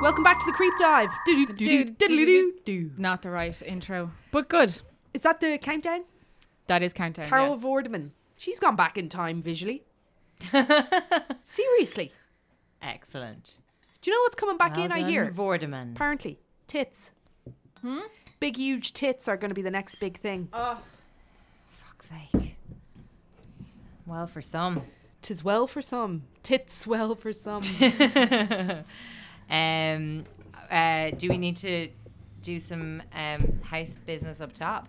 Welcome back to the creep dive. Not the right intro, but good. Is that the countdown? That is countdown. Carol yes. Vorderman. She's gone back in time visually. Seriously. Excellent. Do you know what's coming back Well in? I hear. Vorderman. Apparently, tits. Hmm. Big, huge tits are going to be the next big thing. Oh, fuck's sake. Well, for some. Tis well for some. Tits well for some. Um, uh, do we need to do some um, house business up top?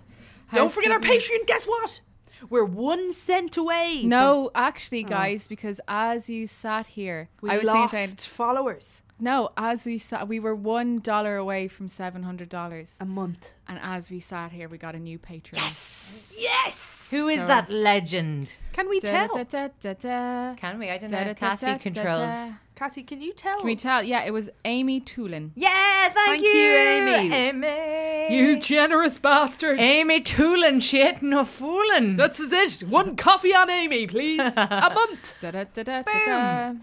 Don't forget our Patreon. Guess what? We're one cent away. No, actually, guys, because as you sat here, from, I we was lost saying, followers no, as we sat, we were one dollar away from seven hundred dollars, a month. and as we sat here, we got a new Patreon. Yes. yes. Who is So- that legend? Can we Da, tell? da, da, da, da. Can we? I don't Da, know. da, da, Cassie da, da, controls. da. Cassie, can you tell? Can we tell? Yeah, it was Amy Toolin. Yeah, thank, Thank you, Amy. Amy. you generous bastard. Amy Toolin, shit, no fooling. That's is it. One coffee on Amy, please. a month. Da, da, da, da, da, da. Um,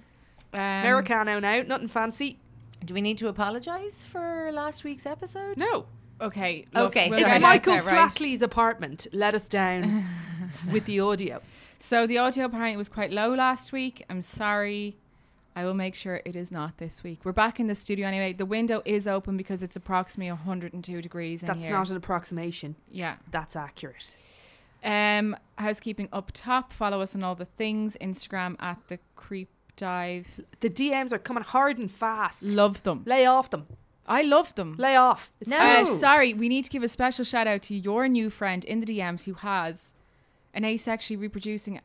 Americano now, nothing fancy. Do we need to apologise for last week's episode? No. Okay. look, Okay, we'll It's get Michael out there, right? Flatley's apartment. Let us down with the audio. So the audio apparently was quite low last week. I'm sorry. I will make sure it is not this week. We're back in the studio anyway. The window is open because it's approximately 102 degrees in That's here. not an approximation. yeah. That's accurate. Um, housekeeping up top. Follow us on all the things. Instagram at the creep dive. The DMs are coming hard and fast. Love them. Lay off them. I love them. Lay off. It's No. Uh, sorry, we need to give a special shout out to your new friend in the DMs who has an asexually reproducing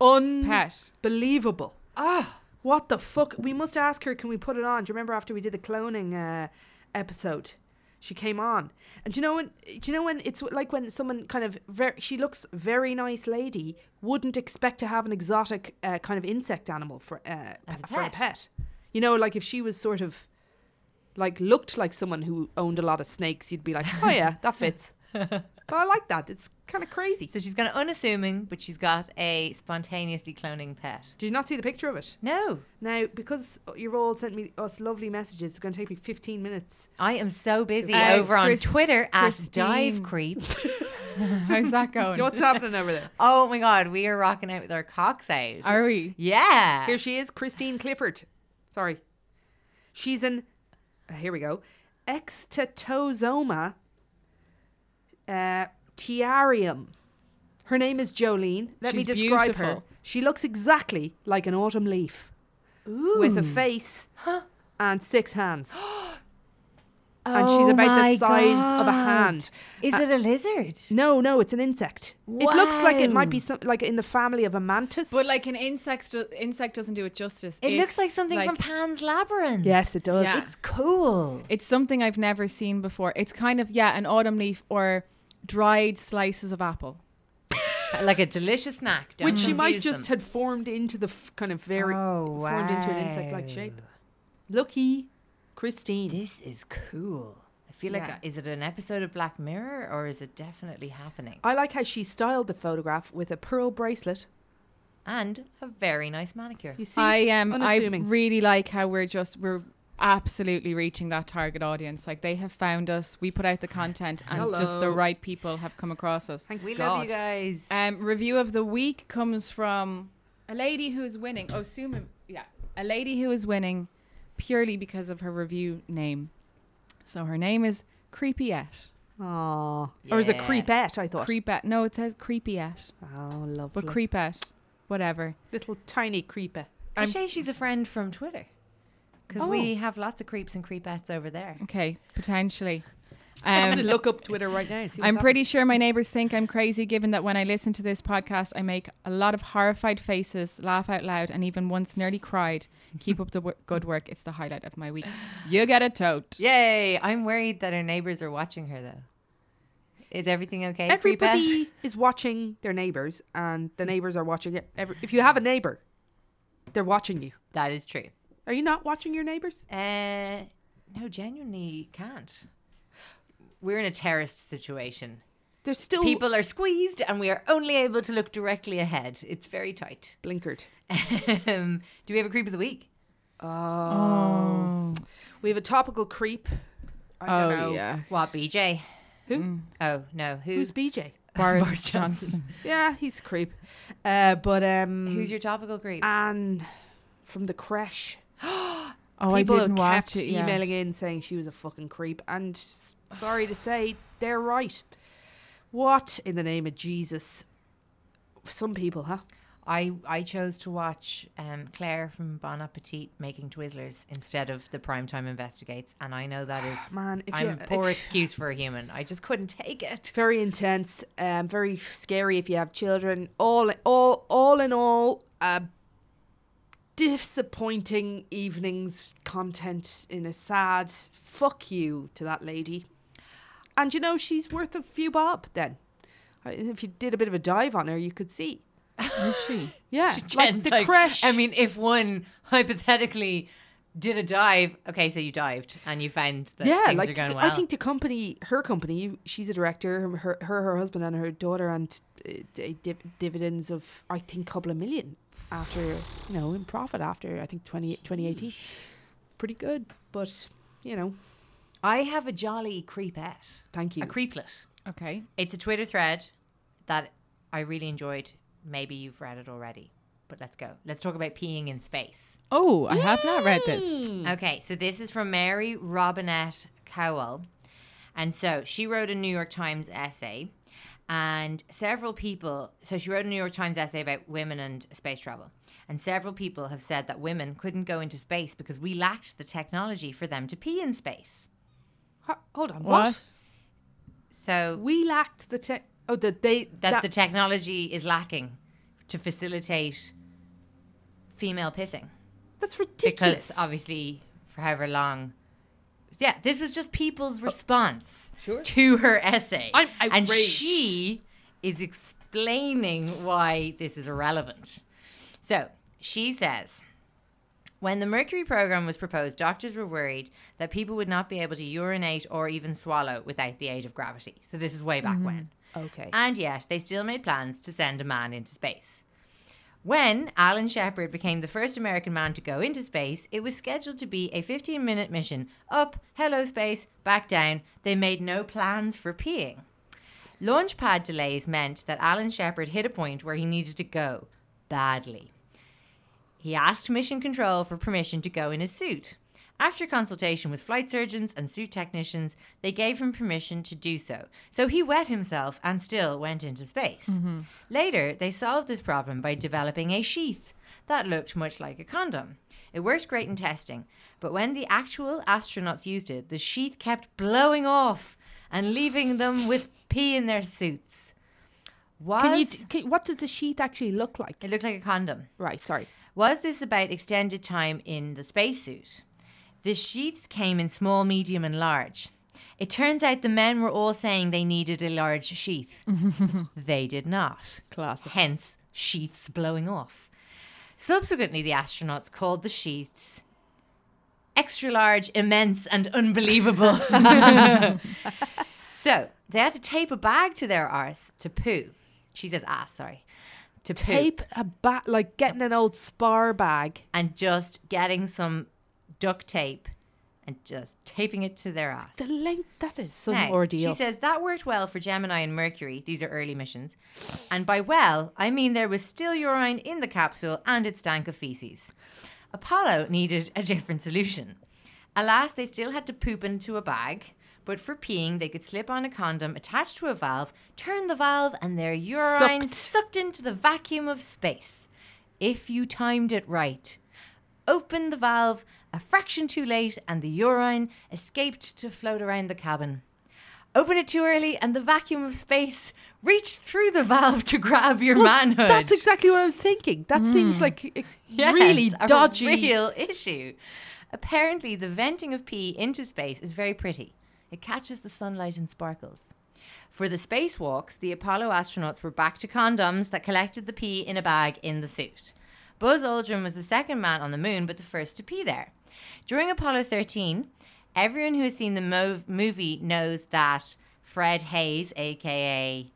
pet. Unbelievable. Ah, what the fuck? We must ask her. Can we put it on? Do you remember after we did the cloning uh, episode? She came on, and do you know when? Do you know when it's like when someone kind of very, she looks very nice lady wouldn't expect to have an exotic uh, kind of insect animal for uh, a for a pet. pet. You know, like if she was sort of like looked like someone who owned a lot of snakes, you'd be like, oh yeah, that fits. but I like that. It's kind of crazy. So she's kind of unassuming, but she's got a spontaneously cloning pet. Did you not see the picture of it? No, Now, because you've all sent me us lovely messages, it's going to take me 15 minutes. I am so busy Uh, over on Chris- Twitter at Christine. Dive Creep. How's that going? What's happening over there? Oh my god, we are rocking out with our cocks out. Are we? yeah. Here she is, Christine Clifford. Sorry. She's an, uh, here we go, Extatosoma uh, tiaratum. Her name is Jolene. Let me She's describe her. She looks exactly like an autumn leaf with a face and six hands. and she's Oh about the size of a hand. Is Uh, it a lizard? No, no, it's an insect. It looks like it might be some like in the family of a mantis. But like an insect, do- insect doesn't do it justice. It looks like something from Pan's Labyrinth. yes, it does. Yeah. It's cool. It's something I've never seen before. It's kind of yeah, an autumn leaf or dried slices of apple. like a delicious snack. Don't Which she might just them. had formed into the f- kind of very Oh, formed into an insect-like shape. Lucky, Christine. This is cool. I feel like Yeah. uh, is it an episode of Black Mirror or is it definitely happening? I like how she styled the photograph with a pearl bracelet. And a very nice manicure. You see, I um I really like how we're just we're absolutely reaching that target audience. Like they have found us. We put out the content and just the right people have come across us. Thank We God. love you guys. Um, review of the week comes from a lady who is winning. Oh, Suma, yeah, a lady who is winning purely because of her review name. So her name is Creepyette. Aw. Or is it Yeah. creepette? I thought. Creepette. No, it says Creepyette, oh, lovely. but Creepette, whatever. Little tiny creeper. I I'm- say she's a friend from Twitter. Because Oh. we have lots of creeps and creepettes over there. Okay, potentially. I'm Um, going to look up Twitter right now. see what's I'm pretty sure my neighbors think I'm crazy, given that when I listen to this podcast, I make a lot of horrified faces, laugh out loud, and even once nearly cried. Keep up the w- good work. It's the highlight of my week. You get a tote. Yay! I'm worried that her neighbors are watching her though. Is everything okay? creepette? Everybody is watching their neighbors, and the neighbors are watching it. Every, if you have a neighbor, they're watching you. That is true. Are you not watching your neighbors? Uh, no, genuinely can't. We're in a terraced situation. They're still People are squeezed, and we are only able to look directly ahead. It's very tight. blinkered. um, do we have a creep of the week? Oh, We have a topical creep. I oh don't know. yeah. What, BJ? Who? Oh, no. Who, Who's BJ? Boris, Boris Johnson. Johnson. Yeah, he's a creep. Uh, but um, who's your topical creep? Anne from the creche. Oh, I People didn't have watch kept it. yet. emailing in saying she was a fucking creep, and sorry to say, they're right. What in the name of Jesus? Some people, huh? I, I chose to watch um, Claire from Bon Appetit making Twizzlers instead of the Primetime Investigates, and I know that is Man, if I'm you- a poor excuse for a human. I just couldn't take it. Very intense, um, very scary if you have children. All, all, all in all, uh, disappointing evenings content in a sad fuck you to that lady. And you know she's worth a few bob. Then, if you did a bit of a dive on her, you could see. Is she? Yeah, like Jen's the creche. I mean, if one hypothetically did a dive, okay, so you dived and you found that yeah, things like are going well. I think the company, her company, she's a director. Her, her, her husband, and her daughter, and uh, div- dividends of I think a couple of million after you know in profit after I think 20, 2018. Pretty good, but you know, I have a jolly creepette. thank you. A creeplet. Okay. It's a Twitter thread that I really enjoyed. Maybe you've read it already, but let's go. Let's talk about peeing in space. Oh, I have not read this. Okay, so this is from Mary Robinette Kowal. And so she wrote a New York Times essay, and several people, so she wrote a New York Times essay about women and space travel. And several people have said that women couldn't go into space because we lacked the technology for them to pee in space. Ho- hold on, what? What? So We lacked the tech. Oh, that they that, the technology is lacking to facilitate female pissing. that's ridiculous. because obviously for however long yeah this was just people's oh. response to her essay I'm and she is explaining why this is irrelevant so she says when the Mercury program was proposed, doctors were worried that people would not be able to urinate or even swallow without the aid of gravity. So this is way back mm-hmm. when. okay. And yet, they still made plans to send a man into space. When Alan Shepard became the first American man to go into space, it was scheduled to be a 15 minute mission up, hello space, back down. They made no plans for peeing. Launchpad delays meant that Alan Shepard hit a point where he needed to go badly. He asked Mission Control for permission to go in his suit, After consultation with flight surgeons and suit technicians, they gave him permission to do so. So he wet himself and still went into space. Mm-hmm. Later, they solved this problem by developing a sheath that looked much like a condom. It worked great in testing, but when the actual astronauts used it, the sheath kept blowing off and leaving them with pee in their suits. Was Can you? Can, what did the sheet actually look like? it looked like a condom? Right. Sorry. Was this about extended time in the spacesuit? The sheaths came in small, medium, and large. It turns out the men were all saying they needed a large sheath. they did not. Classic. Hence, sheaths blowing off. Subsequently, the astronauts called the sheaths extra large, immense, and unbelievable. so they had to tape a bag to their arse to poo. She says ass, sorry. To poo Tape a bag, like getting an old spar bag. and just getting some duct tape and just taping it to their ass. The length that is some Now, ordeal. She says that worked well for Gemini and Mercury. These are early missions. And by well, I mean there was still urine in the capsule and it stank of feces. Apollo needed a different solution. Alas, they still had to poop into a bag, but for peeing, they could slip on a condom attached to a valve, turn the valve, and their urine Sucked. sucked into the vacuum of space. If you timed it right. Open the valve a fraction too late, and the urine escaped to float around the cabin. Open it too early, and the vacuum of space reached through the valve to grab your Well, manhood. That's exactly what I was thinking. That hmm. seems like a Yes, really dodgy. real issue. Apparently, the venting of pee into space is very pretty. It catches the sunlight and sparkles. For the spacewalks, the Apollo astronauts were back to condoms that collected the pee in a bag in the suit. Buzz Aldrin was the second man on the moon, but the first to pee there. During Apollo 13, everyone who has seen the mo- movie knows that Fred Haise, aka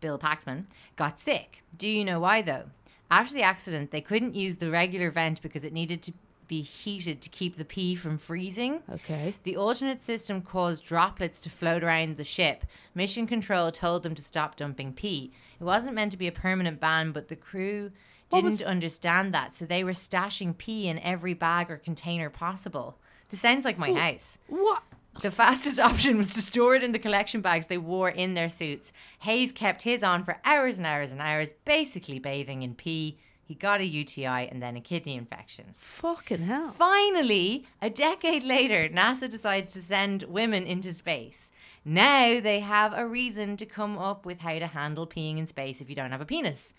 Bill Paxman, got sick. Do you know why, though? After the accident, they couldn't use the regular vent because it needed to be heated to keep the pee from freezing. Okay. The alternate system caused droplets to float around the ship. Mission Control told them to stop dumping pee. It wasn't meant to be a permanent ban, but the crew What didn't was- understand that, so they were stashing pee in every bag or container possible. This sounds like my house. What? The fastest option was to store it in the collection bags they wore in their suits. Haise kept his on for hours and hours and hours, basically bathing in pee. He got a UTI and then a kidney infection. Fucking hell. Finally, a decade later, NASA decides to send women into space. Now they have a reason to come up with how to handle peeing in space if you don't have a penis.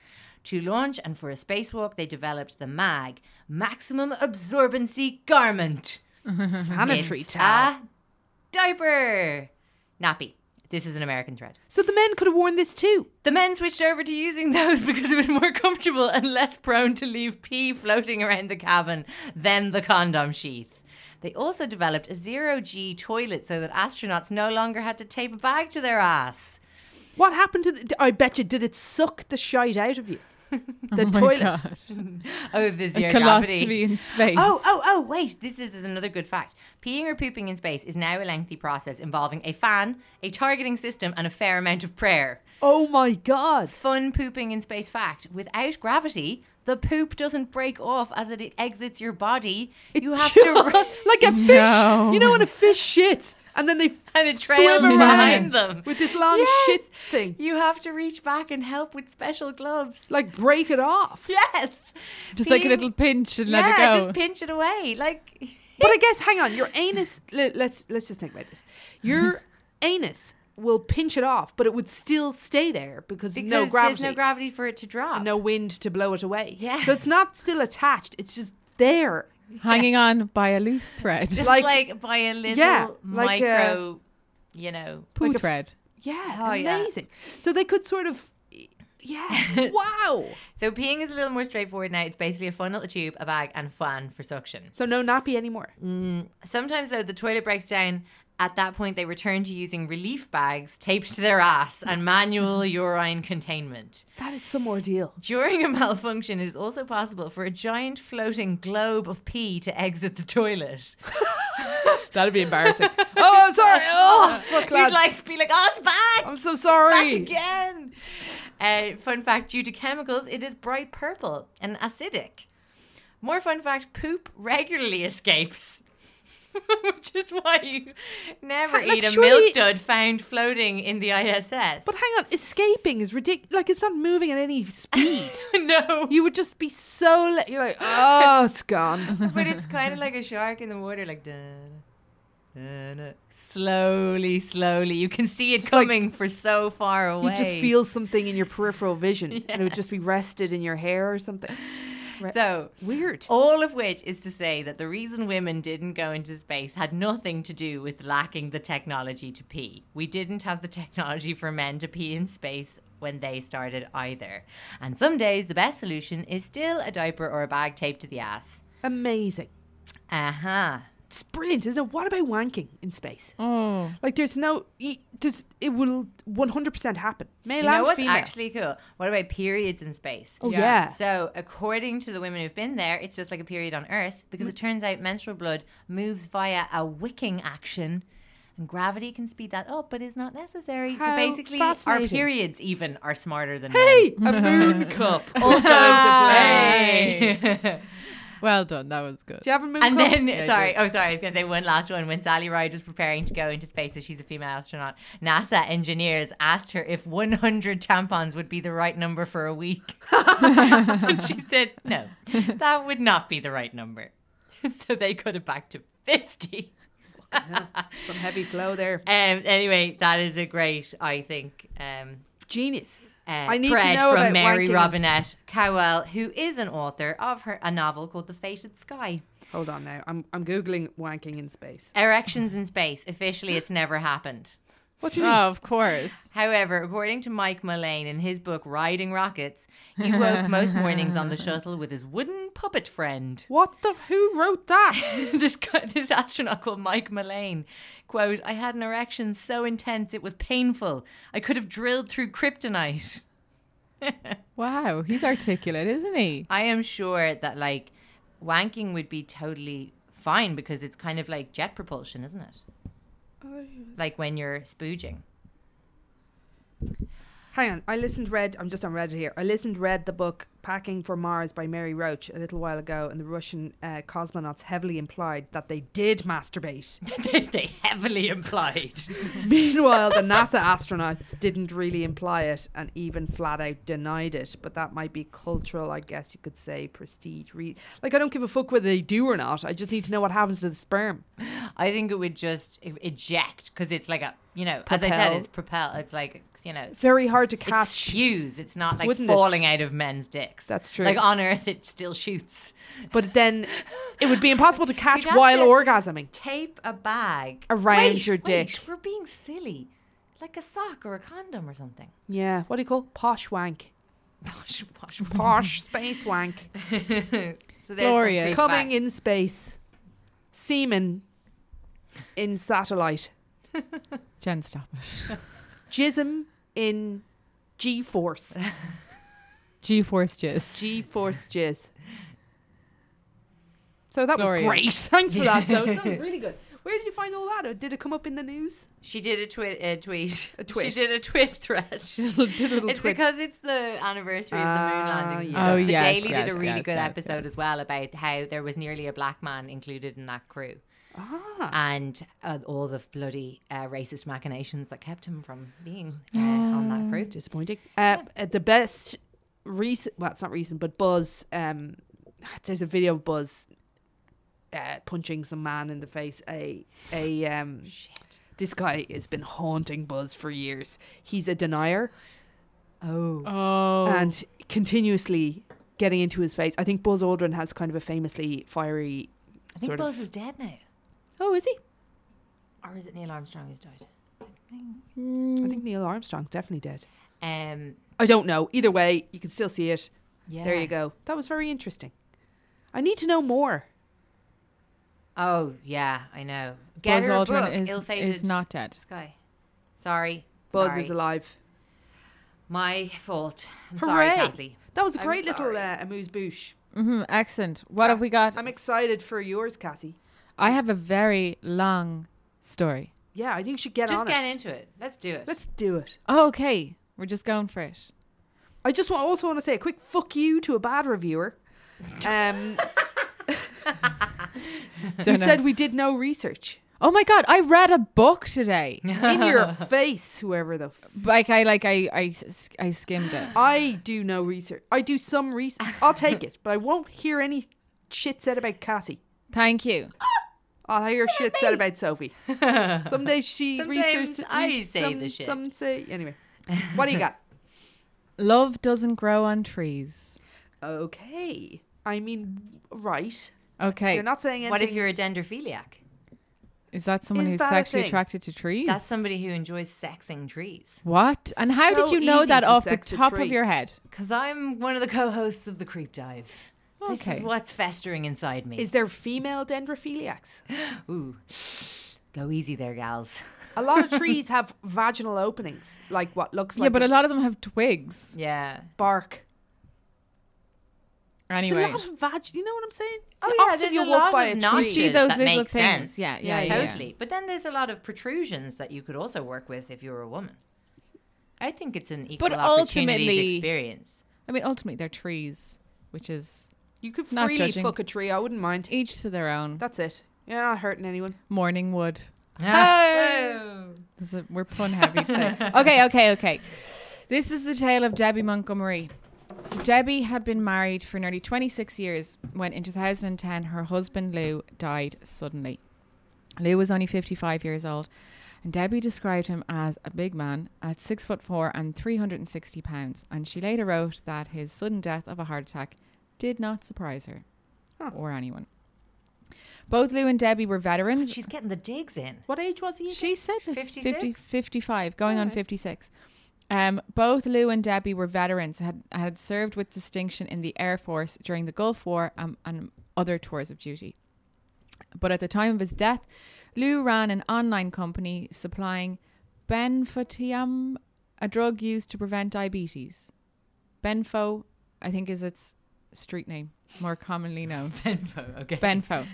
To launch and for a spacewalk, they developed the MAG, Maximum Absorbency Garment. Sanitary towel. a diaper. Nappy. This is an American thread. So the men could have worn this too. The men switched over to using those because it was more comfortable and less prone to leave pee floating around the cabin than the condom sheath. They also developed a zero G toilet so that astronauts no longer had to tape a bag to their ass. What happened to the? I bet you did it suck the shite out of you. The Oh toilet. Oh, the A zero gravity. in space. Oh, oh, oh, wait. This is, is another good fact. Peeing or pooping in space is now a lengthy process involving a fan, a targeting system, and a fair amount of prayer. Oh my god. Fun pooping in space fact. Without gravity, the poop doesn't break off as it exits your body. You have to. like a fish. No. You know when a fish shits and then they and it trails swim behind them with this long Yes. shit thing. You have to reach back and help with special gloves. Like break it off. Yes. Just like a little pinch and yeah, let it go. just pinch it away. Like. But I guess hang on, your anus. Let, let's let's just think about this. Your anus will pinch it off, but it would still stay there because, Because no gravity, there's no gravity for it to drop. no wind to blow it away. Yes. so it's not still attached. It's just there. Hanging on by a loose thread. Just like- like, by a little Yeah, like, micro, you know. Poo like a f- thread. Yeah, Oh, yeah. amazing. So they could sort of, yeah, wow. So peeing is a little more straightforward now. It's basically a funnel, a tube, a bag, and fan for suction. So no nappy anymore. Mm, sometimes though the toilet breaks down. At that point, they return to using relief bags taped to their ass and manual urine containment. That is some ordeal. During a malfunction, it is also possible for a giant floating globe of pee to exit the toilet. That'd be embarrassing. Oh, I'm sorry. Oh, fuck, You'd like be like, "Oh, it's back! I'm so back sorry. again!" Uh, fun fact: due to chemicals, it is bright purple and acidic. More fun fact: poop regularly escapes. Which is why you never Like, eat a surely- milk dud found floating in the ISS. But hang on, escaping is ridiculous. Like it's not moving at any speed. no. you would just be so. Le- you're like, oh, it's gone. but it's kind of like a shark in the water, like da, da, da. slowly, slowly. You can see it like- coming for so far away. You just feel something in your peripheral vision, and it would just be rested in your hair or something. Re- so. Weird. All of which is to say that the reason women didn't go into space had nothing to do with lacking the technology to pee. We didn't have the technology for men to pee in space when they started either. And some days the best solution is still a diaper or a bag taped to the ass. Amazing. Uh huh. It's brilliant, isn't it? What about wanking in space? Oh. Like, there's no. There's, it will 100% happen. Male Do you know what's female. actually cool? What about periods in space? Oh, yeah. So, according to the women who've been there, it's just like a period on Earth because mm. it turns out menstrual blood moves via a wicking action. And gravity can speed that up, but is not necessary. How so basically, our periods even are smarter than Hey, men. a moon cup also into play. Hey. Well done. That was good. Do you have a moon and cup? then, Yeah, I sorry, oh, sorry, I was going to say one last one. When Sally Ride was preparing to go into space, so she's a female astronaut, NASA engineers asked her if 100 tampons would be the right number for a week. and she said, no, that would not be the right number. so they cut it back to 50. Some heavy flow there. Um, anyway, that is a great, I think, um, Genius. Uh, I need to thread know from about Mary Robinette Kowal, who is an author of her a novel called The Fated Sky. Hold on now. I'm I'm googling wanking in space. Erections in space. Officially, it's never happened. What do you mean? Oh, of course. However, according to Mike Mullane in his book Riding Rockets, he woke most mornings on the shuttle with his wooden puppet friend. What the? Who wrote that? this guy, this astronaut called Mike Mullane, quote, I had an erection so intense it was painful. I could have drilled through kryptonite. Wow, he's articulate, isn't he? I am sure that like wanking would be totally fine because it's kind of like jet propulsion, isn't it? Oh, like when you're spooging. Hang on. I listened. Read. I'm just on Reddit here. I listened. Read the book "Packing for Mars" by Mary Roach a little while ago, and the Russian uh, cosmonauts heavily implied that they did masturbate. they, heavily implied. Meanwhile, the NASA astronauts didn't really imply it and even flat out denied it. But that might be cultural, I guess you could say, prestige. Re- like, I don't give a fuck whether they do or not. I just need to know what happens to the sperm. I think it would just eject because it's like a, you know, as I said, it's propel. It's like, you know, Very hard to It catch. spews. It's not like Wouldn't it? falling out of men's dicks. That's true. Like on Earth, it still shoots. But then it would be impossible to catch while to- orgasming. Tape a bag Around Wait, your wait, dick. We're being silly, like a sock or a condom or something. Yeah. What do you call it? posh wank? Posh, posh, Posh space wank. so there's some Coming facts. in space. Semen in satellite. Jen, stop it. Jism in G force. G Force Jizz. G force jizz. So that was great. Thanks for that. So that was really good. Where did you find all that? Or did it come up in the news? She did a tweet. A tweet. A twit. She did a twit thread. Did a little it's twit. because it's the anniversary of the moon Ah, landing. yeah. Oh, the yes, Daily yes, did a really yes, good yes, episode yes. as well about how there was nearly a black man included in that crew. Ah. And uh, all the bloody uh, racist machinations that kept him from being uh, on that crew. disappointing. Uh, uh, the best recent, well, it's not recent, but Buzz. Um, there's a video of Buzz uh, punching some man in the face. A a um. This guy has been haunting Buzz for years. He's a denier Oh. Oh. and continuously getting into his face. I think Buzz Aldrin has kind of a famously fiery I think sort Buzz of. is dead now. Oh, is he? Or is it Neil Armstrong who's died? I think Neil Armstrong's definitely dead. Um, I don't know. Either way, you can still see it. yeah. There you go. That was very interesting. I need to know more. Oh, yeah, I know. Get Buzz her Aldrin book, is, Ill-Fated is not dead. Sky. Sorry. Buzz Sorry. is alive. My fault. I'm Hooray! sorry, Cassie. That was a I'm great little sorry. uh, amuse bouche. hmm excellent. What have we got? I'm excited for yours, Cassie. I have a very long story. Yeah, I think you should get on. Just on get it. into it. Let's do it. Let's do it. Oh, okay. We're just going for it. I just want, also want to say a quick fuck you to a bad reviewer. Um, You Dunno. said we did no research. Oh my god, I read a book today. In your face, whoever the. F- like I like I I, s- I skimmed it. I do no research. I do some research. I'll take it, but I won't hear any shit said about Cassie. Thank you. I'll hear shit said about Sophie. Some days she researches. I say some, the shit. Some say anyway. What do you got? Love doesn't grow on trees. Okay. I mean, right. Okay. You're not saying anything. What if you're a dendrophiliac? Is that someone Is who's that a sexually thing? attracted to trees? That's somebody who enjoys sexing trees. what? And how did you know easy that to off the sex a top tree. of your head? Because I'm one of the co-hosts of the Creep Dive. This Okay. is what's festering inside me. Is there female dendrophiliacs? Ooh, go easy there, gals. A lot of trees have vaginal openings, like what looks like yeah, but a lot of them have twigs. Yeah. bark. Anyway, It's a lot of vag. You know what I'm saying? Oh yeah, Often there's you a walk lot by of a notches see those that little make things. sense. Yeah, yeah, yeah, yeah. totally. But then there's a lot of protrusions that you could also work with if you were a woman. I think it's an equal But opportunities ultimately- experience. I mean, ultimately, they're trees, which is You could Not freely judging. fuck a tree. I wouldn't mind. each to their own. That's it. You're not hurting anyone. Morning wood. Hey! This is- We're pun heavy today. okay, okay, okay. This is the tale of Debbie Montgomery. So Debbie had been married for nearly 26 years when in 2010 her husband Lou died suddenly. Lou was only 55 years old and Debbie described him as a big man at 6 foot 4 and 360 pounds and she later wrote that his sudden death of a heart attack did not surprise her Huh. or anyone. Both Lou and Debbie were veterans. She's getting the digs in. What age was he? She said 50, 55, going on 56. Um, both Lou and Debbie were veterans, had, had served with distinction in the Air Force during the Gulf War um, and other tours of duty. But at the time of his death, Lou ran an online company supplying Benfotiamine, a drug used to prevent diabetes. Benfo, I think, is its street name, more commonly known. Benfo, okay. Benfo.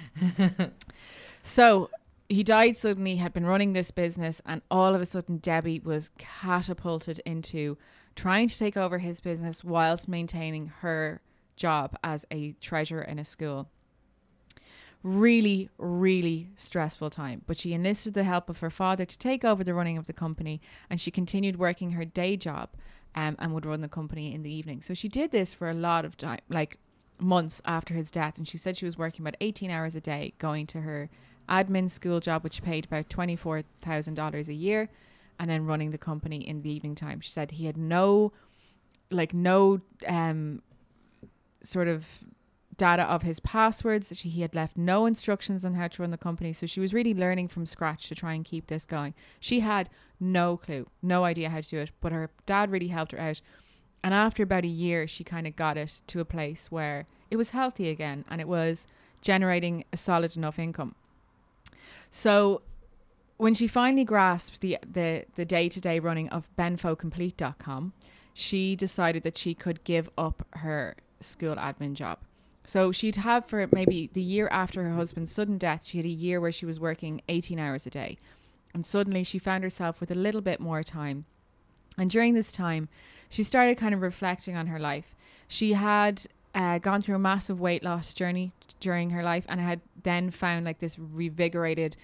so he died suddenly, had been running this business, and all of a sudden Debbie was catapulted into trying to take over his business whilst maintaining her job as a treasurer in a school. Really, really stressful time. But she enlisted the help of her father to take over the running of the company, and she continued working her day job um, and would run the company in the evening. So she did this for a lot of time, like months after his death. And she said she was working about 18 hours a day, going to her admin school job, which paid about $24,000 a year, and then running the company in the evening time. She said he had no, like, no um, sort of data of his passwords. She, he had left no instructions on how to run the company. So she was really learning from scratch to try and keep this going. She had no clue, no idea how to do it, but her dad really helped her out. And after about a year, she kind of got it to a place where it was healthy again and it was generating a solid enough income. So when she finally grasped the the the day to day running of benfocomplete.com, she decided that she could give up her school admin job. So she'd have for maybe the year after her husband's sudden death, she had a year where she was working 18 hours a day. And suddenly she found herself with a little bit more time. And during this time, she started kind of reflecting on her life. She had uh, gone through a massive weight loss journey during her life and had then found like this revigorated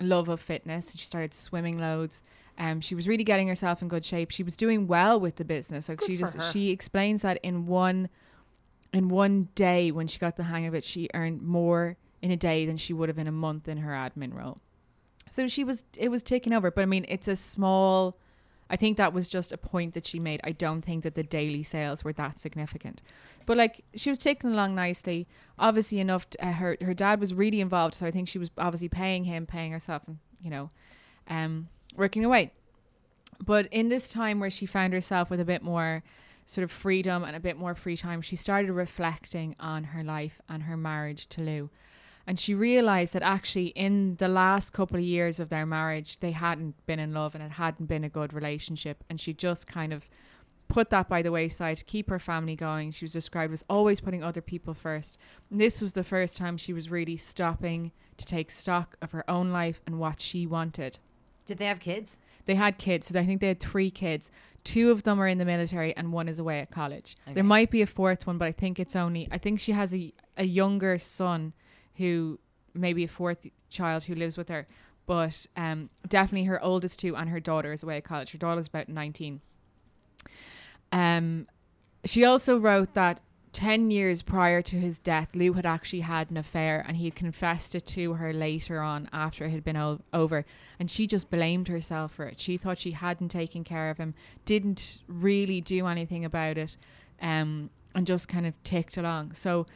love of fitness. She started swimming loads. Um, she was really getting herself in good shape. She was doing well with the business. Like Good she just her. she explains that in one in one day when she got the hang of it, she earned more in a day than she would have in a month in her admin role. So she was it was taking over. But I mean, it's a small. I think that was just a point that she made. I don't think that the daily sales were that significant. But like she was taking along nicely. Obviously enough. To, uh, her her dad was really involved, so I think she was obviously paying him, paying herself, and you know, um, working away. But in this time where she found herself with a bit more sort of freedom and a bit more free time, she started reflecting on her life and her marriage to Lou. And she realized that actually, in the last couple of years of their marriage, they hadn't been in love and it hadn't been a good relationship. And she just kind of put that by the wayside to keep her family going. She was described as always putting other people first. And this was the first time she was really stopping to take stock of her own life and what she wanted. Did they have kids? They had kids. So I think they had three kids. Two of them are in the military and one is away at college. Okay. There might be a fourth one, but I think it's only, I think she has a, a younger son who maybe a fourth child who lives with her, but um, definitely her oldest two and her daughter is away at college. Her daughter's about 19. Um, she also wrote that 10 years prior to his death, Lou had actually had an affair and he confessed it to her later on after it had been o- over. And she just blamed herself for it. She thought she hadn't taken care of him, didn't really do anything about it, um, and just kind of ticked along. So,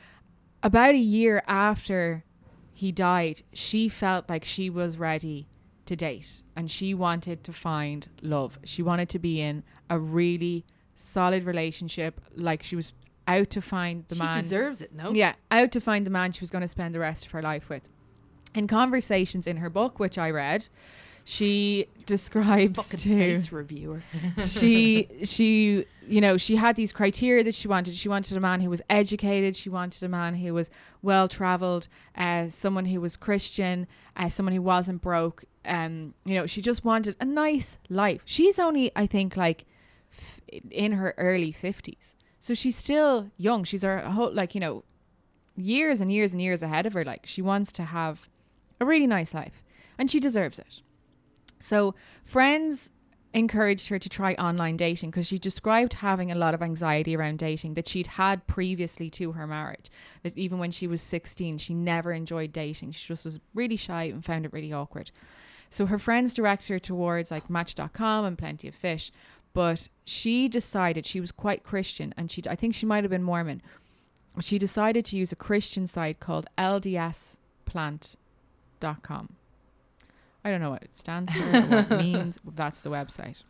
about a year after he died, she felt like she was ready to date and she wanted to find love. She wanted to be in a really solid relationship, like she was out to find the she man. She deserves it, no? Yeah, out to find the man she was going to spend the rest of her life with. In conversations in her book, which I read, she describes Fucking to face reviewer. she she you know she had these criteria that she wanted she wanted a man who was educated she wanted a man who was well traveled uh, someone who was christian uh, someone who wasn't broke um you know she just wanted a nice life she's only i think like f- in her early 50s so she's still young she's her whole like you know years and years and years ahead of her like she wants to have a really nice life and she deserves it so friends encouraged her to try online dating because she described having a lot of anxiety around dating that she'd had previously to her marriage. That even when she was 16, she never enjoyed dating. She just was really shy and found it really awkward. So her friends directed her towards like Match.com and Plenty of Fish, but she decided she was quite Christian and she I think she might have been Mormon. She decided to use a Christian site called LDSPlant.com. I don't know what it stands for or what it means, but that's the website.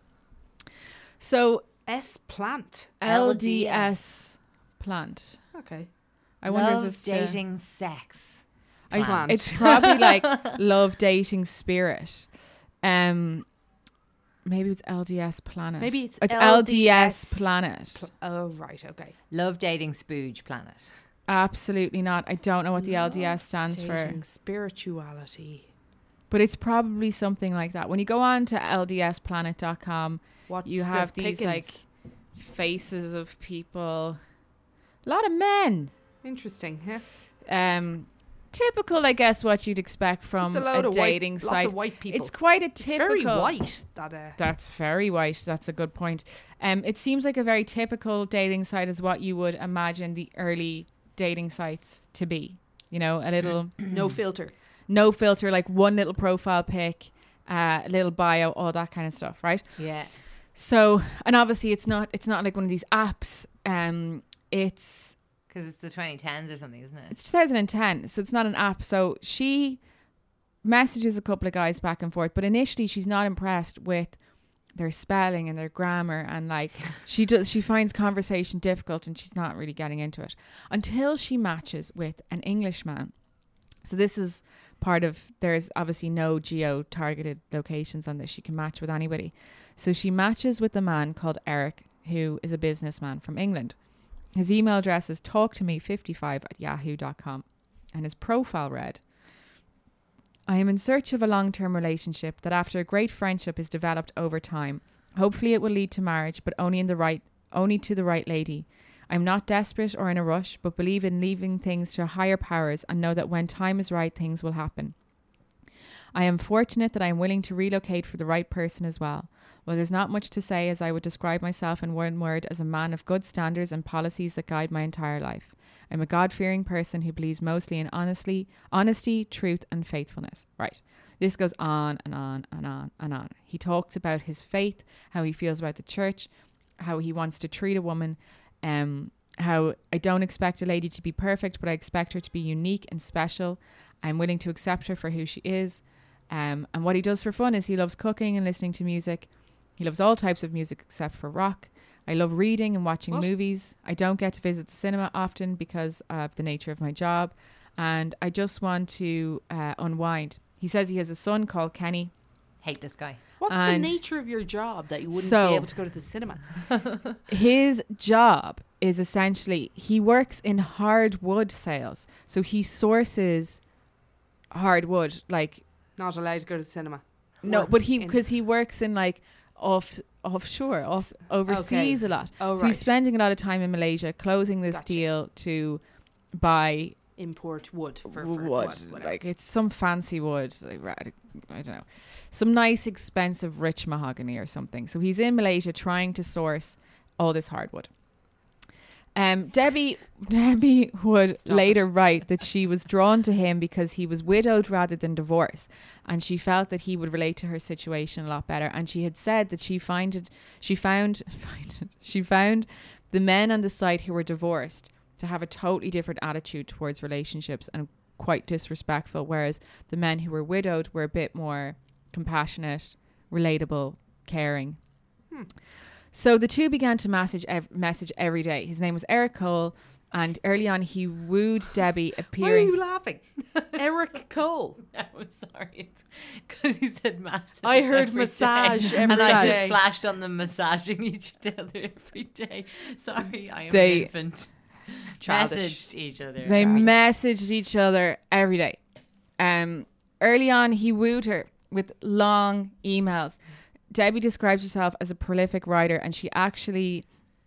So S plant. LDS plant. Okay. I wonder Love is this dating sex. I s- plant. it's probably like love dating spirit. Um maybe it's LDS planet. Maybe it's LDS, LDS planet. Pl- oh right. Okay. Love dating spooge planet. Absolutely not. I don't know what the LDS stands for. Dating spirituality. But it's probably something like that. When you go on to ldsplanet.com, What you have these like faces of people a lot of men. interesting. Yeah. Um typical I guess what you'd expect from a of dating white, site. lots of white people. It's quite a It's typical very white. That uh, That's very white. That's a good point. Um, it seems like a very typical dating site is what you would imagine the early dating sites to be. You know, a little no filter. no filter, like one little profile pic, uh, a little bio, all that kind of stuff, right? Yeah. So, and obviously, it's not it's not like one of these apps. Um, it's Because it's the 2010s or something, isn't it? it's 2010, so it's not an app. So she messages a couple of guys back and forth, but initially she's not impressed with their spelling and their grammar and like she does she finds conversation difficult and she's not really getting into it until she matches with an Englishman. So this is part of there's obviously no geo targeted locations on this. She can match with anybody. So she matches with a man called Eric, who is a businessman from England. His email address is talktome55 at yahoo.com and his profile read I am in search of a long term relationship that after a great friendship is developed over time. Hopefully it will lead to marriage, but only in the right only to the right lady. I am not desperate or in a rush, but believe in leaving things to higher powers and know that when time is right things will happen. I am fortunate that I am willing to relocate for the right person as well. Well, there's not much to say as I would describe myself in one word as a man of good standards and policies that guide my entire life. I'm a God fearing person who believes mostly in honestly, honesty, truth, and faithfulness. Right. This goes on and on and on and on. He talks about his faith, how he feels about the church, how he wants to treat a woman, um, how I don't expect a lady to be perfect, but I expect her to be unique and special. I'm willing to accept her for who she is. Um, and what he does for fun is he loves cooking and listening to music. He loves all types of music except for rock. I love reading and watching What? movies. I don't get to visit the cinema often because of the nature of my job. And I just want to uh, unwind. He says he has a son called Kenny. Hate this guy. What's the nature of your job that you wouldn't So- be able to go to the cinema? His job is essentially he works in hardwood sales. So he sources hardwood, like Not allowed to go to the cinema. No, but he because he works in like off offshore, off overseas a lot. Oh, so right. he's spending a lot of time in Malaysia, closing this Gotcha. deal to buy import wood for, for wood, whatever. like it's some fancy wood. Like, I don't know, some nice, expensive, rich mahogany or something. So he's in Malaysia trying to source all this hardwood. Um, Debbie Debbie would Stop later it. write that she was drawn to him because he was widowed rather than divorced, and she felt that he would relate to her situation a lot better. And she had said that she find it, she found, find it, she found the men on the site who were divorced to have a totally different attitude towards relationships and quite disrespectful, whereas the men who were widowed were a bit more compassionate, relatable, caring. So the two began to message ev- message every day. His name was Eric Cole, and early on he wooed Debbie, Why are you laughing? Eric Cole. I'm sorry, because he said massage. I heard every massage day, every and I just flashed on them massaging each other every day. Sorry, I am They- an infant. Childish. Messaged each other. They Sorry. messaged each other every day. Um, early on, he wooed her with long emails. Debbie describes herself as a prolific writer, and she actually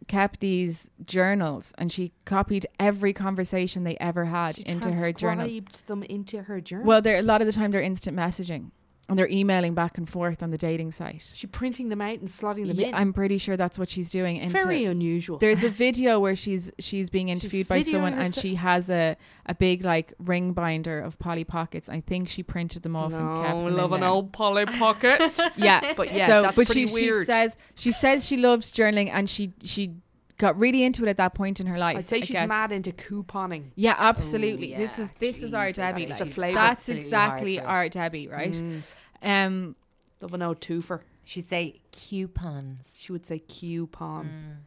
kept these journals and she copied every conversation they ever had She into her journals. them into her journal. Well, they're a lot of the time they're instant messaging and they're emailing back and forth on the dating site. she printing them out and slotting them Yeah, in. I'm pretty sure that's what she's doing. Into, Very unusual. There's a video where she's she's being interviewed by videoing someone and she has a, a big like ring binder of Polly Pockets. I think she printed them off and kept them in there. Old Polly Pocket. Yeah, But yeah, so that's but pretty she, weird. she says she says she loves journaling and she she got really into it at that point in her life. I'd say I she's guess. mad into couponing. Yeah, absolutely. Oh, this is yeah, this is our Jesus, Debbie. that's like, the flavour. That's exactly hard for it. our Debbie, right? Mm. Um, Love an old twofer. She'd say coupons. She would say coupon.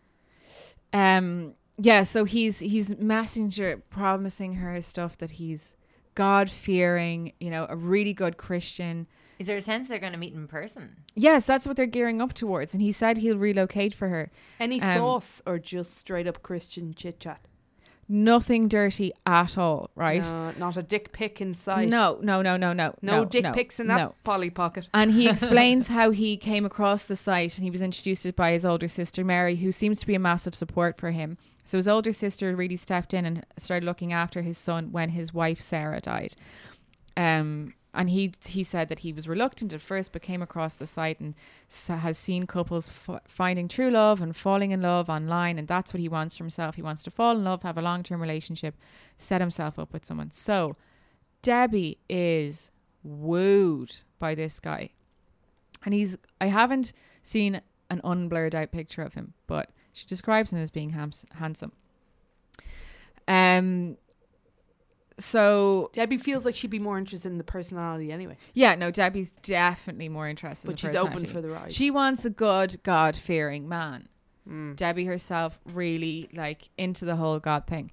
um, yeah. So he's he's messenger promising her stuff that he's God fearing, you know, a really good Christian. Is there a sense they're going to meet in person? Yes, that's what they're gearing up towards. And he said he'll relocate for her. Any Um, sauce or just straight up Christian chit chat? Nothing dirty at all, right? No, not a dick pic in sight. No, no, no, no, no. No, no dick no, pics in that no. Polly Pocket. And he explains how he came across the site and he was introduced by his older sister Mary, who seems to be a massive support for him. So his older sister really stepped in and started looking after his son when his wife Sarah died. Um, and he he said that he was reluctant at first, but came across the site and has seen couples f- finding true love and falling in love online, and that's what he wants for himself. He wants to fall in love, have a long term relationship, set himself up with someone. So Debbie is wooed by this guy, and he's I haven't seen an unblurred out picture of him, but she describes him as being hams- handsome. Um. So Debbie feels like she'd be more interested in the personality anyway, yeah, no, Debbie's definitely more interested. in but the she's open for the ride. She wants a good, God fearing man. Mm. Debbie herself really like into the whole God thing.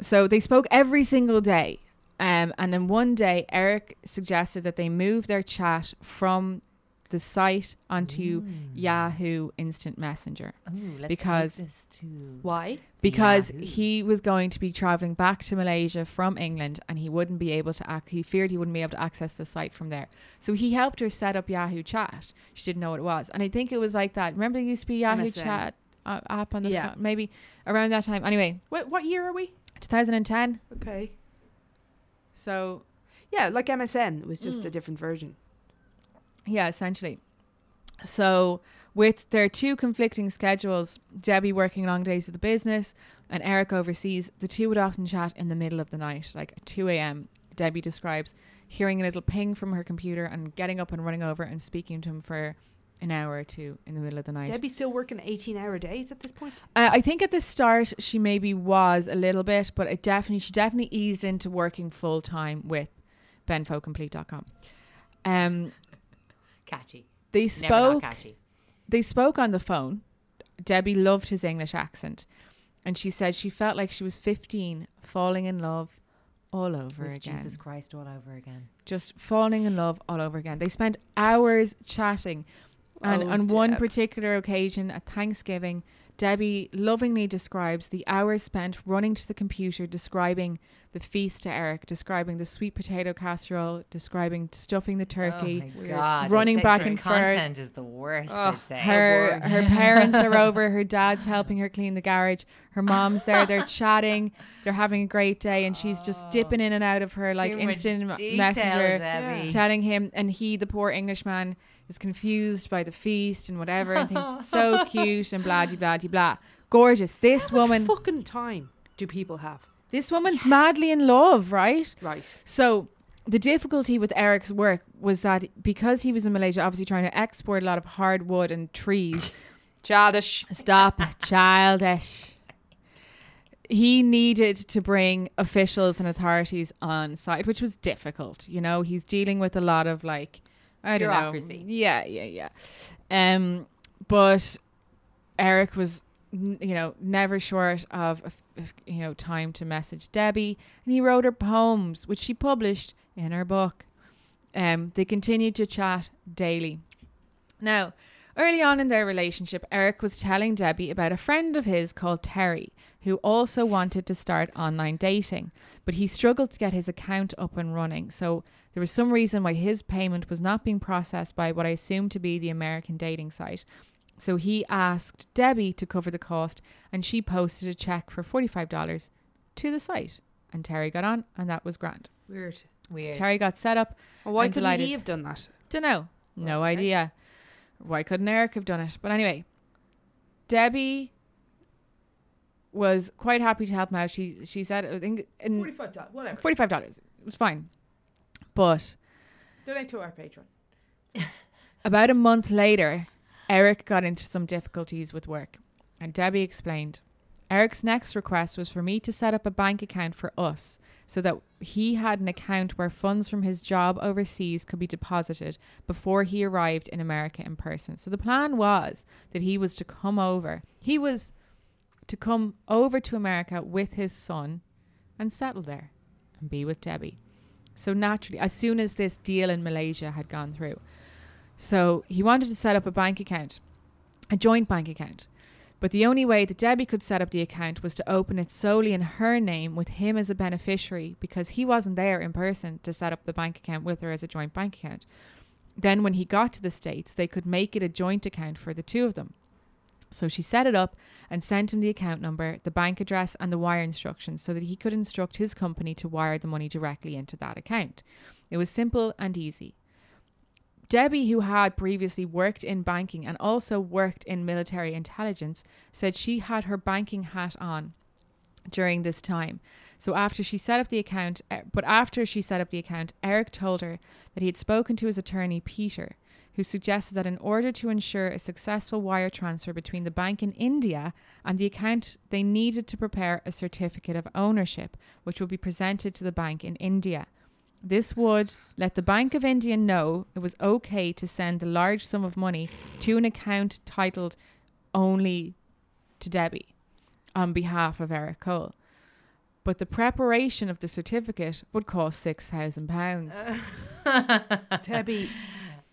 So they spoke every single day. Um, and then one day, Eric suggested that they move their chat from the site onto Yahoo Instant Messenger Oh, let's Because- take this to Why? because Yahoo. he was going to be traveling back to Malaysia from England and he wouldn't be able to act he feared he wouldn't be able to access the site from there. So he helped her set up Yahoo Chat. She didn't know what it was. And I think it was like that. Remember there used to be Yahoo MSN. Chat uh, app on the Yeah. phone? Maybe around that time. Anyway, What, what year are we? 2010. Okay. So Yeah, like MSN. Was just Mm. a different version. Yeah, essentially. So, with their two conflicting schedules, Debbie working long days with the business and Eric overseas, the two would often chat in the middle of the night, like at 2 a.m. Debbie describes hearing a little ping from her computer and getting up and running over and speaking to him for an hour or two in the middle of the night. Debbie's still working 18 hour days at this point. Uh, I think at the start she maybe was a little bit, but it definitely she definitely eased into working full time with benfocomplete.com. Um, catchy. they spoke catchy. they spoke on the phone. Debbie loved his English accent. And she said she felt like she was 15, falling in love all over With again. Jesus Christ all over again. Just falling in love all over again. They spent hours chatting. And Oh, on one particular occasion at Thanksgiving, Debbie lovingly describes the hours spent running to the computer, describing the feast to Eric, describing the sweet potato casserole, describing stuffing the turkey. Oh my God. Running This- back this and forth. content is the worst, I'd say. her oh, her parents are over. Her dad's helping her clean the garage. Her mom's there. They're chatting. They're having a great day, and she's just oh. dipping in and out of her like Too instant detail, messenger, Debbie. telling him. And he, the poor Englishman, is confused by the feast and whatever, and thinks it's so cute and blah de blah blah. Gorgeous. This How much woman, fucking time do people have? This woman's madly in love, right? Right. So the difficulty with Eric's work was that because he was in Malaysia, obviously trying to export a lot of hardwood and trees. Childish. Stop, childish. He needed to bring officials and authorities on site, which was difficult. You know, he's dealing with a lot of like, I don't Bureaucracy. know. Yeah, yeah, yeah. Um, but Eric was, you know, never short of, of, of, you know, time to message Debbie, and he wrote her poems, which she published in her book. Um, they continued to chat daily. Now, early on in their relationship, Eric was telling Debbie about a friend of his called Terry, who also wanted to start online dating, but he struggled to get his account up and running. So there was some reason why his payment was not being processed by what I assume to be the American dating site. So he asked Debbie to cover the cost, and she posted a check for $45 to the site. And Terry got on, and that was grand. Weird. So Weird. Terry got set up. Well, why couldn't delighted. he have done that? Don't know. No idea. Why couldn't Eric have done it? But anyway, Debbie was quite happy to help him out. She she said I think in Forty-five dollars. Whatever. forty five dollars. It was fine. But Donate to our patron. about a month later, Eric got into some difficulties with work, and Debbie explained. Eric's next request was for me to set up a bank account for us so that he had an account where funds from his job overseas could be deposited before he arrived in America in person. So the plan was that he was to come over. He was to come over to America with his son and settle there and be with Debbie. So naturally, as soon as this deal in Malaysia had gone through, so he wanted to set up a bank account, a joint bank account. But the only way that Debbie could set up the account was to open it solely in her name with him as a beneficiary because he wasn't there in person to set up the bank account with her as a joint bank account. Then, when he got to the States, they could make it a joint account for the two of them. So she set it up and sent him the account number, the bank address, and the wire instructions so that he could instruct his company to wire the money directly into that account. It was simple and easy. Debbie, who had previously worked in banking and also worked in military intelligence, said she had her banking hat on during this time. So after she set up the account, eh, but after she set up the account, Eric told her that he had spoken to his attorney Peter, who suggested that in order to ensure a successful wire transfer between the bank in India and the account, they needed to prepare a certificate of ownership, which would be presented to the bank in India. This would let the Bank of India know it was okay to send the large sum of money to an account titled only to Debbie on behalf of Eric Cole. But the preparation of the certificate would cost six thousand pounds. Debbie,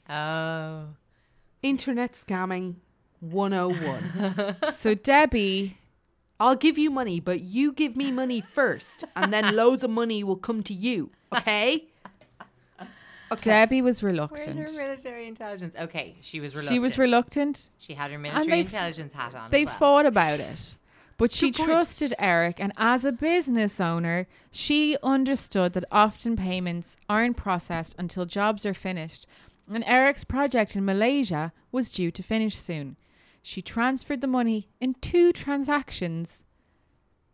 Oh. internet scamming 101. so Debbie, I'll give you money, but you give me money first, and then loads of money will come to you. Okay? Okay. Debbie was Where's reluctant. her military intelligence? Okay, she was reluctant. She was reluctant. She had her military f- intelligence hat on. They well. fought about it. But she trusted Eric, and as a business owner, she understood that often payments aren't processed until jobs are finished, and Eric's project in Malaysia was due to finish soon. She transferred the money in two transactions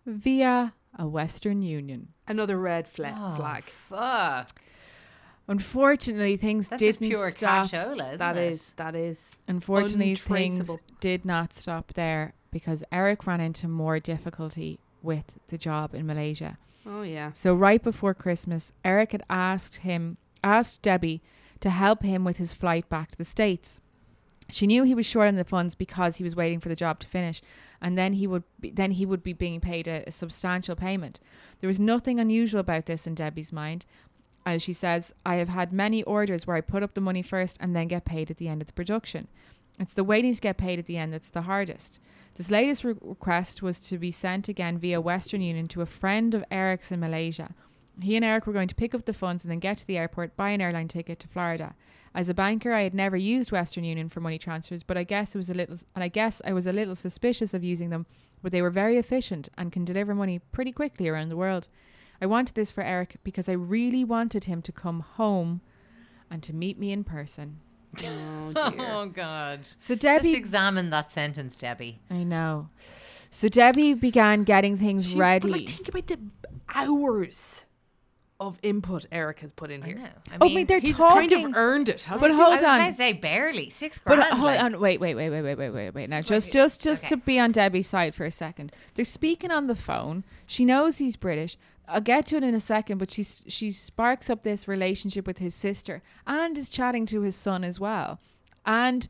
via a Western Union. Another red fla- Oh, flag. Fuck. Unfortunately, things That's just didn't pure stop. cashola, isn't That it? is, that is. Unfortunately, things did not stop there because Eric ran into more difficulty with the job in Malaysia. Oh, yeah. So right before Christmas, Eric had asked him, asked Debbie to help him with his flight back to the States. She knew he was short on the funds because he was waiting for the job to finish, and then he would be, then he would be being paid a, a substantial payment. There was nothing unusual about this in Debbie's mind. As she says, I have had many orders where I put up the money first and then get paid at the end of the production. It's the waiting to get paid at the end that's the hardest. This latest re- request was to be sent again via Western Union to a friend of Eric's in Malaysia. He and Eric were going to pick up the funds and then get to the airport, buy an airline ticket to Florida. As a banker, I had never used Western Union for money transfers, but I guess it was a little, and I guess I was a little suspicious of using them. But they were very efficient and can deliver money pretty quickly around the world. I wanted this for Eric because I really wanted him to come home and to meet me in person. Oh Oh God. So Debbie. Just Debbie, examine that sentence, Debbie. I know. So Debbie began getting things She- ready. But like, think about the hours of input Eric has put in I here. know. I oh, mean, they're He's talking. kind of earned it. hasn't But he? hold I was on. gonna say barely six grand. uh, hold like. on, wait, wait, wait, wait, wait, wait, wait, wait. Now, just, like- just, just okay. to be on Debbie's side for a second. They're speaking on the phone. She knows he's British. I'll get to it in a second, but she's she sparks up this relationship with his sister and is chatting to his son as well. And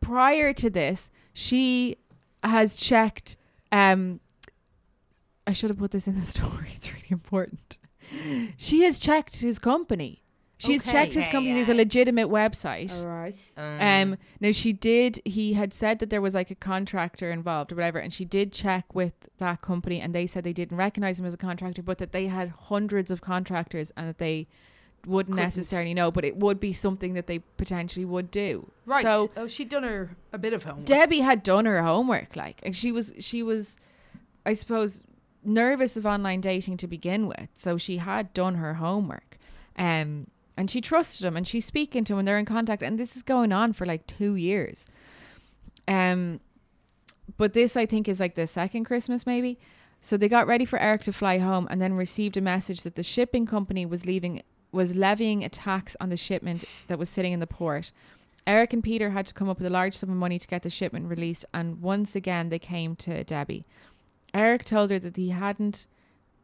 prior to this, she has checked. Um, I should have put this in the story. It's really important. She has checked his company. She has Okay. checked his Okay, company. There's a legitimate website. All right. Um, now she did. He had said that there was like a contractor involved or whatever, and she did check with that company, and they said they didn't recognize him as a contractor, but that they had hundreds of contractors, and that they wouldn't Couldn't. necessarily know, but it would be something that they potentially would do. Right. So oh, she'd done her a bit of homework. Debbie had done her homework, like, and she was she was, I suppose, nervous of online dating to begin with, so she had done her homework, um, and she trusted him, and she's speaking to him, and they're in contact, and this is going on for like two years, um, but this I think is like the second Christmas maybe. So they got ready for Eric to fly home, and then received a message that the shipping company was leaving was levying a tax on the shipment that was sitting in the port. Eric and Peter had to come up with a large sum of money to get the shipment released, and once again they came to Debbie. Eric told her that he hadn't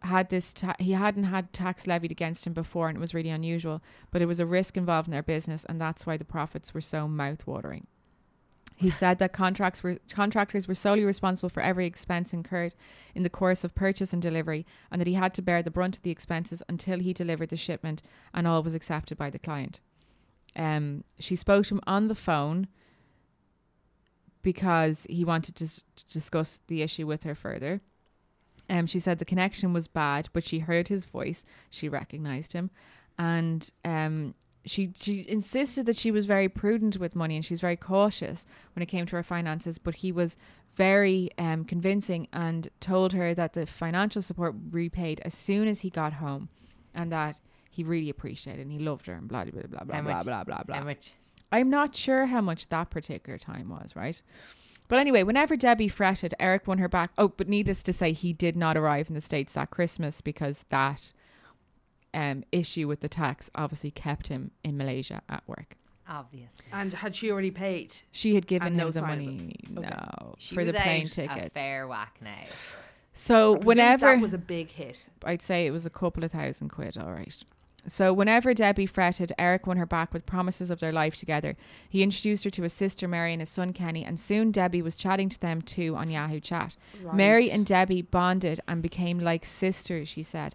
had this ta- he hadn't had tax levied against him before, and it was really unusual. But it was a risk involved in their business, and that's why the profits were so mouth-watering. He said that contracts were contractors were solely responsible for every expense incurred in the course of purchase and delivery, and that he had to bear the brunt of the expenses until he delivered the shipment, and all was accepted by the client. Um, she spoke to him on the phone because he wanted to, s- to discuss the issue with her further. Um, she said the connection was bad, but she heard his voice. She recognized him, and um, she she insisted that she was very prudent with money and she was very cautious when it came to her finances. But he was very um, convincing and told her that the financial support repaid as soon as he got home, and that he really appreciated and he loved her and blah blah blah blah How blah blah blah blah. How much? I'm not sure how much that particular time was, right? But anyway, whenever Debbie fretted, Eric won her back. Oh, but needless to say, he did not arrive in the States that Christmas because that um, issue with the tax obviously kept him in Malaysia at work. Obviously. And had she already paid? She had given And no the sign of money, it. Okay. no, She for was the plane out tickets. A fair whack now. So whenever that was a big hit. I'd say it was a couple of thousand quid, all right. So whenever Debbie fretted, Eric won her back with promises of their life together. He introduced her to his sister Mary and his son Kenny, and soon Debbie was chatting to them too on Yahoo Chat. Mary and Debbie bonded and became like sisters, she said.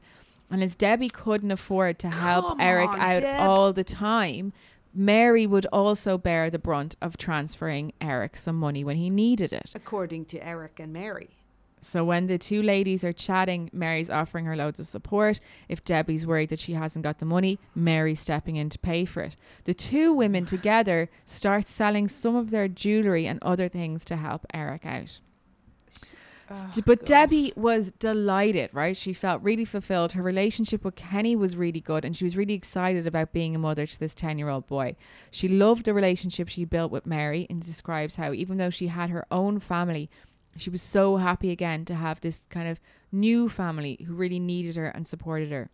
And as Debbie couldn't afford to help Come Eric on, out Deb. all the time, Mary would also bear the brunt of transferring Eric some money when he needed it. according to Eric and Mary. So when the two ladies are chatting, Mary's offering her loads of support. If Debbie's worried that she hasn't got the money, Mary's stepping in to pay for it. The two women together start selling some of their jewellery and other things to help Eric out. St- oh, but Debbie was delighted, right? She felt really fulfilled. Her relationship with Kenny was really good, and she was really excited about being a mother to this 10 year old boy. She loved the relationship she built with Mary and describes how, even though she had her own family, she was so happy again to have this kind of new family who really needed her and supported her.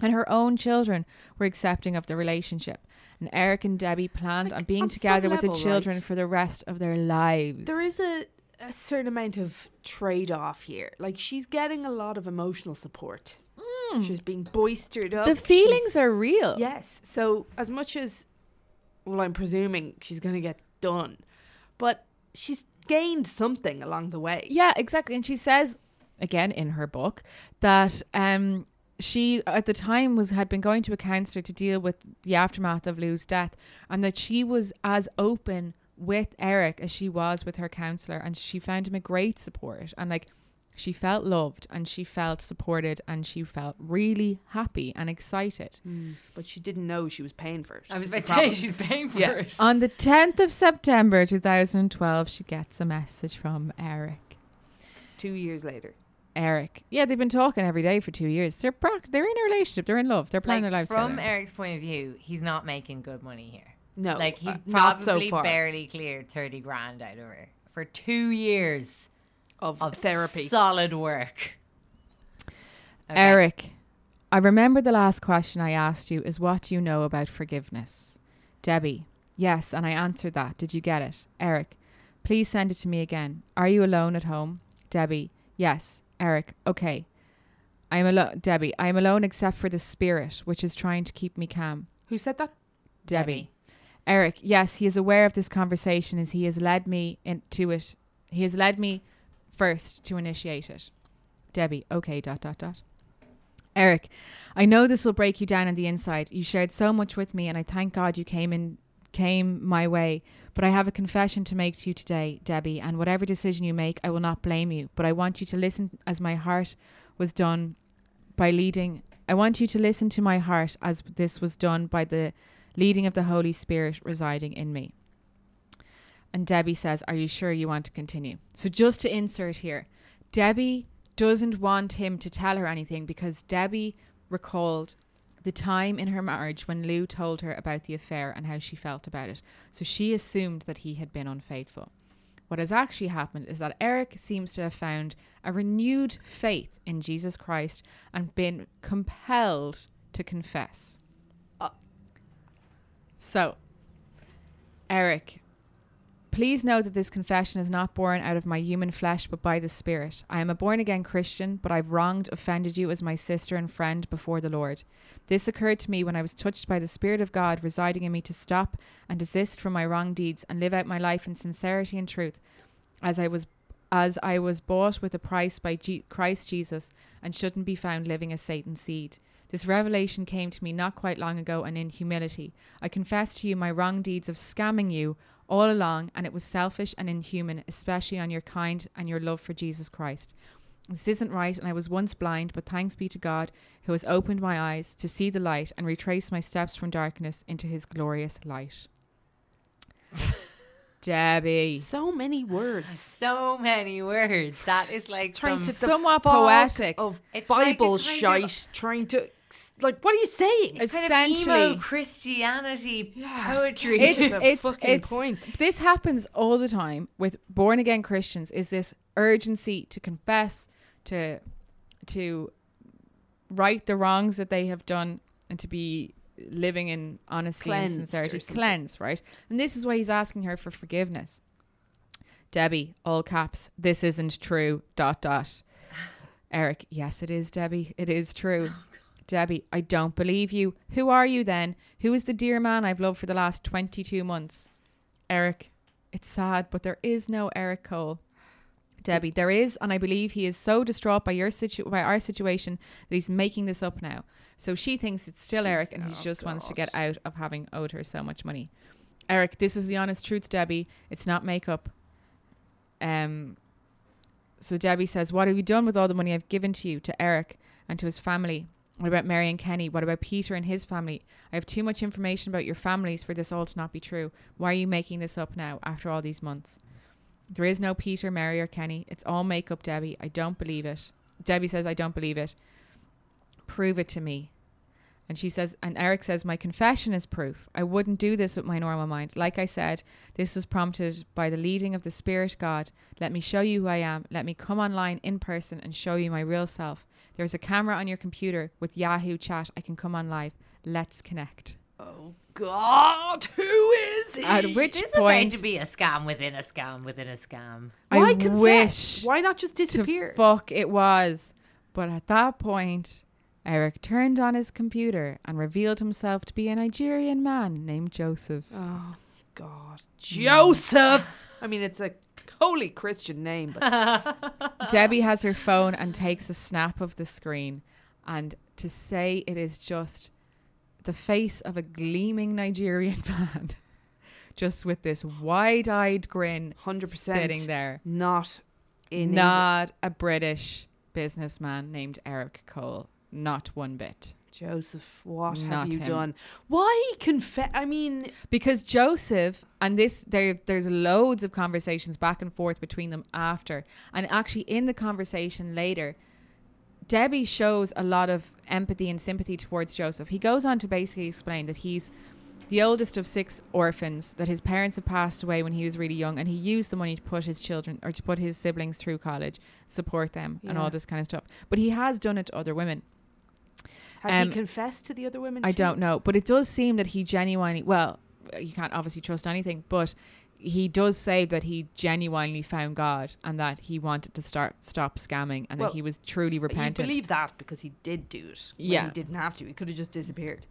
And her own children were accepting of the relationship. And Eric and Debbie planned Like, on being on together with the children right? for the rest of their lives. There is a, a certain amount of trade off here. Like she's getting a lot of emotional support. Mm. She's being boistered up. The feelings She's- are real. Yes. So as much as well I'm presuming she's gonna get done. But she's gained something along the way. Yeah, exactly. And she says again in her book that um she at the time was had been going to a counselor to deal with the aftermath of Lou's death and that she was as open with Eric as she was with her counselor, and she found him a great support. And like, she felt loved and she felt supported and she felt really happy and excited. But she didn't know she was paying for it. I was about to say she's paying for Yeah. it. On the 10th of September 2012, she gets a message from Eric. Two years later. Eric. Yeah, they've been talking every day for two years. They're pro- they're in a relationship. They're in love. They're planning Like, their lives from together. Eric's point of view, he's not making good money here. No. like he's uh, not so probably far barely cleared thirty grand out of her for two years of, of therapy. solid work. Okay. Eric, I remember the last question I asked you is what do you know about forgiveness? Debbie, yes, and I answered that. Did you get it? Eric, please send it to me again. Are you alone at home? Debbie, yes. Eric, okay. I am alone. Debbie, I am alone except for the spirit, which is trying to keep me calm. Who said that? Debbie. Debbie. Eric, yes, he is aware of this conversation as he has led me into it. He has led me first to initiate it. Debbie, okay, dot, dot, dot. Eric, I know this will break you down on the inside. You shared so much with me, and I thank God you came in, came my way. But I have a confession to make to you today, Debbie, and whatever decision you make, I will not blame you. But I want you to listen as my heart was done by leading. I want you to listen to my heart as this was done by the leading of the Holy Spirit residing in me. And Debbie says, Are you sure you want to continue? So, just to insert here, Debbie doesn't want him to tell her anything because Debbie recalled the time in her marriage when Lou told her about the affair and how she felt about it. So, she assumed that he had been unfaithful. What has actually happened is that Eric seems to have found a renewed faith in Jesus Christ and been compelled to confess. Uh. So, Eric, please know that this confession is not born out of my human flesh, but by the Spirit. I am a born again Christian, but I've wronged, offended you as my sister and friend before the Lord. This occurred to me when I was touched by the Spirit of God residing in me to stop and desist from my wrong deeds and live out my life in sincerity and truth, as I was as I was bought with a price by G- Christ Jesus and shouldn't be found living as Satan's seed. This revelation came to me not quite long ago and in humility. I confess to you my wrong deeds of scamming you all along, and it was selfish and inhuman, especially on your kind and your love for Jesus Christ. This isn't right, and I was once blind, but thanks be to God who has opened my eyes to see the light and retrace my steps from darkness into his glorious light. Debbie. So many words. So many words. That is like trying some- to somewhat the fog poetic. of It's like a Bible kind of- shite. Trying to like, what are you saying? It's kind of essentially- emo Christianity poetry. it's, It's a it's, fucking it's- point. This happens all the time with born again Christians. Is this urgency to confess, to to right the wrongs that they have done, and to be living in honesty Cleansed and sincerity, cleanse, right? And this is why he's asking her for forgiveness. Debbie, all caps. This isn't true. Dot dot. Eric, yes, it is, Debbie. It is true. Debbie, I don't believe you. Who are you then? Who is the dear man I've loved for the last 22 months? Eric, it's sad, but there is no Eric Cole. Debbie, there is, and I believe he is so distraught by your situ- by our situation that he's making this up now. So she thinks it's still Eric, and he just wants to get out of having owed her so much money. Eric, this is the honest truth, Debbie. It's not makeup. Um. So Debbie says, "What have you done with all the money I've given to you, to Eric, and to his family? What about Mary and Kenny? What about Peter and his family? I have too much information about your families for this all to not be true. Why are you making this up now, after all these months?" There is no Peter, Mary, or Kenny. It's all makeup, Debbie. I don't believe it. Debbie says, I don't believe it. Prove it to me. And she says, and Eric says, My confession is proof. I wouldn't do this with my normal mind. Like I said, this was prompted by the leading of the Spirit God. Let me show you who I am. Let me come online in person and show you my real self. There's a camera on your computer with Yahoo chat. I can come on live. Let's connect. Oh God, who is he? At which This is about point, to be a scam within a scam within a scam. Why I confess? wish Why not just to disappear? fuck it was. But at that point, Eric turned on his computer and revealed himself to be a Nigerian man named Joseph. oh God, Joseph. I mean, it's a holy Christian name, but Debbie has her phone and takes a snap of the screen. And to say it is just the face of a gleaming Nigerian man. just with this wide-eyed grin, 100% sitting there. Not in England. Not a British businessman named Eric Cole. Not one bit. Joseph, what Not have you him. done? Why confess? I mean, because Joseph and this there there's loads of conversations back and forth between them after and actually in the conversation later Debbie shows a lot of empathy and sympathy towards Joseph. He goes on to basically explain that he's the oldest of six orphans, that his parents had passed away when he was really young, and he used the money to put his children or to put his siblings through college, support them, and all this kind of stuff. But he has done it to other women. Had Um, he confessed to the other women? I too? don't know, but it does seem that he genuinely well, you can't obviously trust anything, but he does say that he genuinely found God and that he wanted to start stop scamming and Well, that he was truly You repentant. believe that because he did do it. when Yeah. he didn't have to. He could have just disappeared.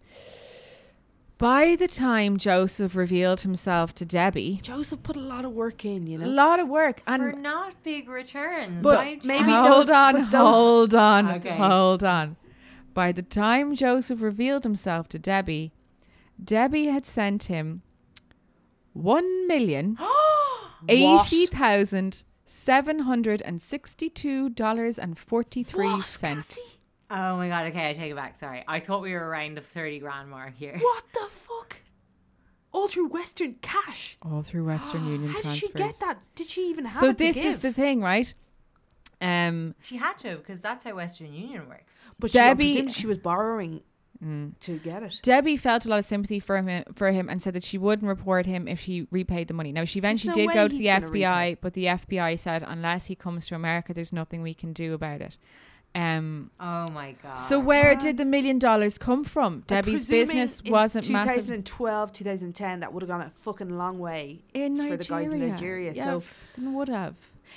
By the time Joseph revealed himself to Debbie, Joseph put a lot of work in, you know, a lot of work and For and not big returns. But maybe hold those- on, those- hold on, Okay. hold on. By the time Joseph revealed himself to Debbie, Debbie had sent him one million eighty thousand seven hundred and sixty-two dollars and forty-three cents. Oh my god, okay, I take it back. Sorry. I thought we were around the 30 grand mark here. What the fuck? All through Western cash. All through Western Union How did transfers. she get that? Did she even have So it to this is give? the thing, right? Um, She had to because that's how Western Union works. But Debbie- presume she was borrowing to get it. Debbie felt a lot of sympathy for him for him and said that she wouldn't report him if he repaid the money. Now she eventually no did go to the FBI, repay. but the FBI said unless he comes to America, there's nothing we can do about it. Um, Oh my god. so where did the million dollars come from? I'm Debbie's business in wasn't massive 2012, 2010, that would have gone a fucking long way in Nigeria. for the guys in Nigeria. Yeah, so fucking would have.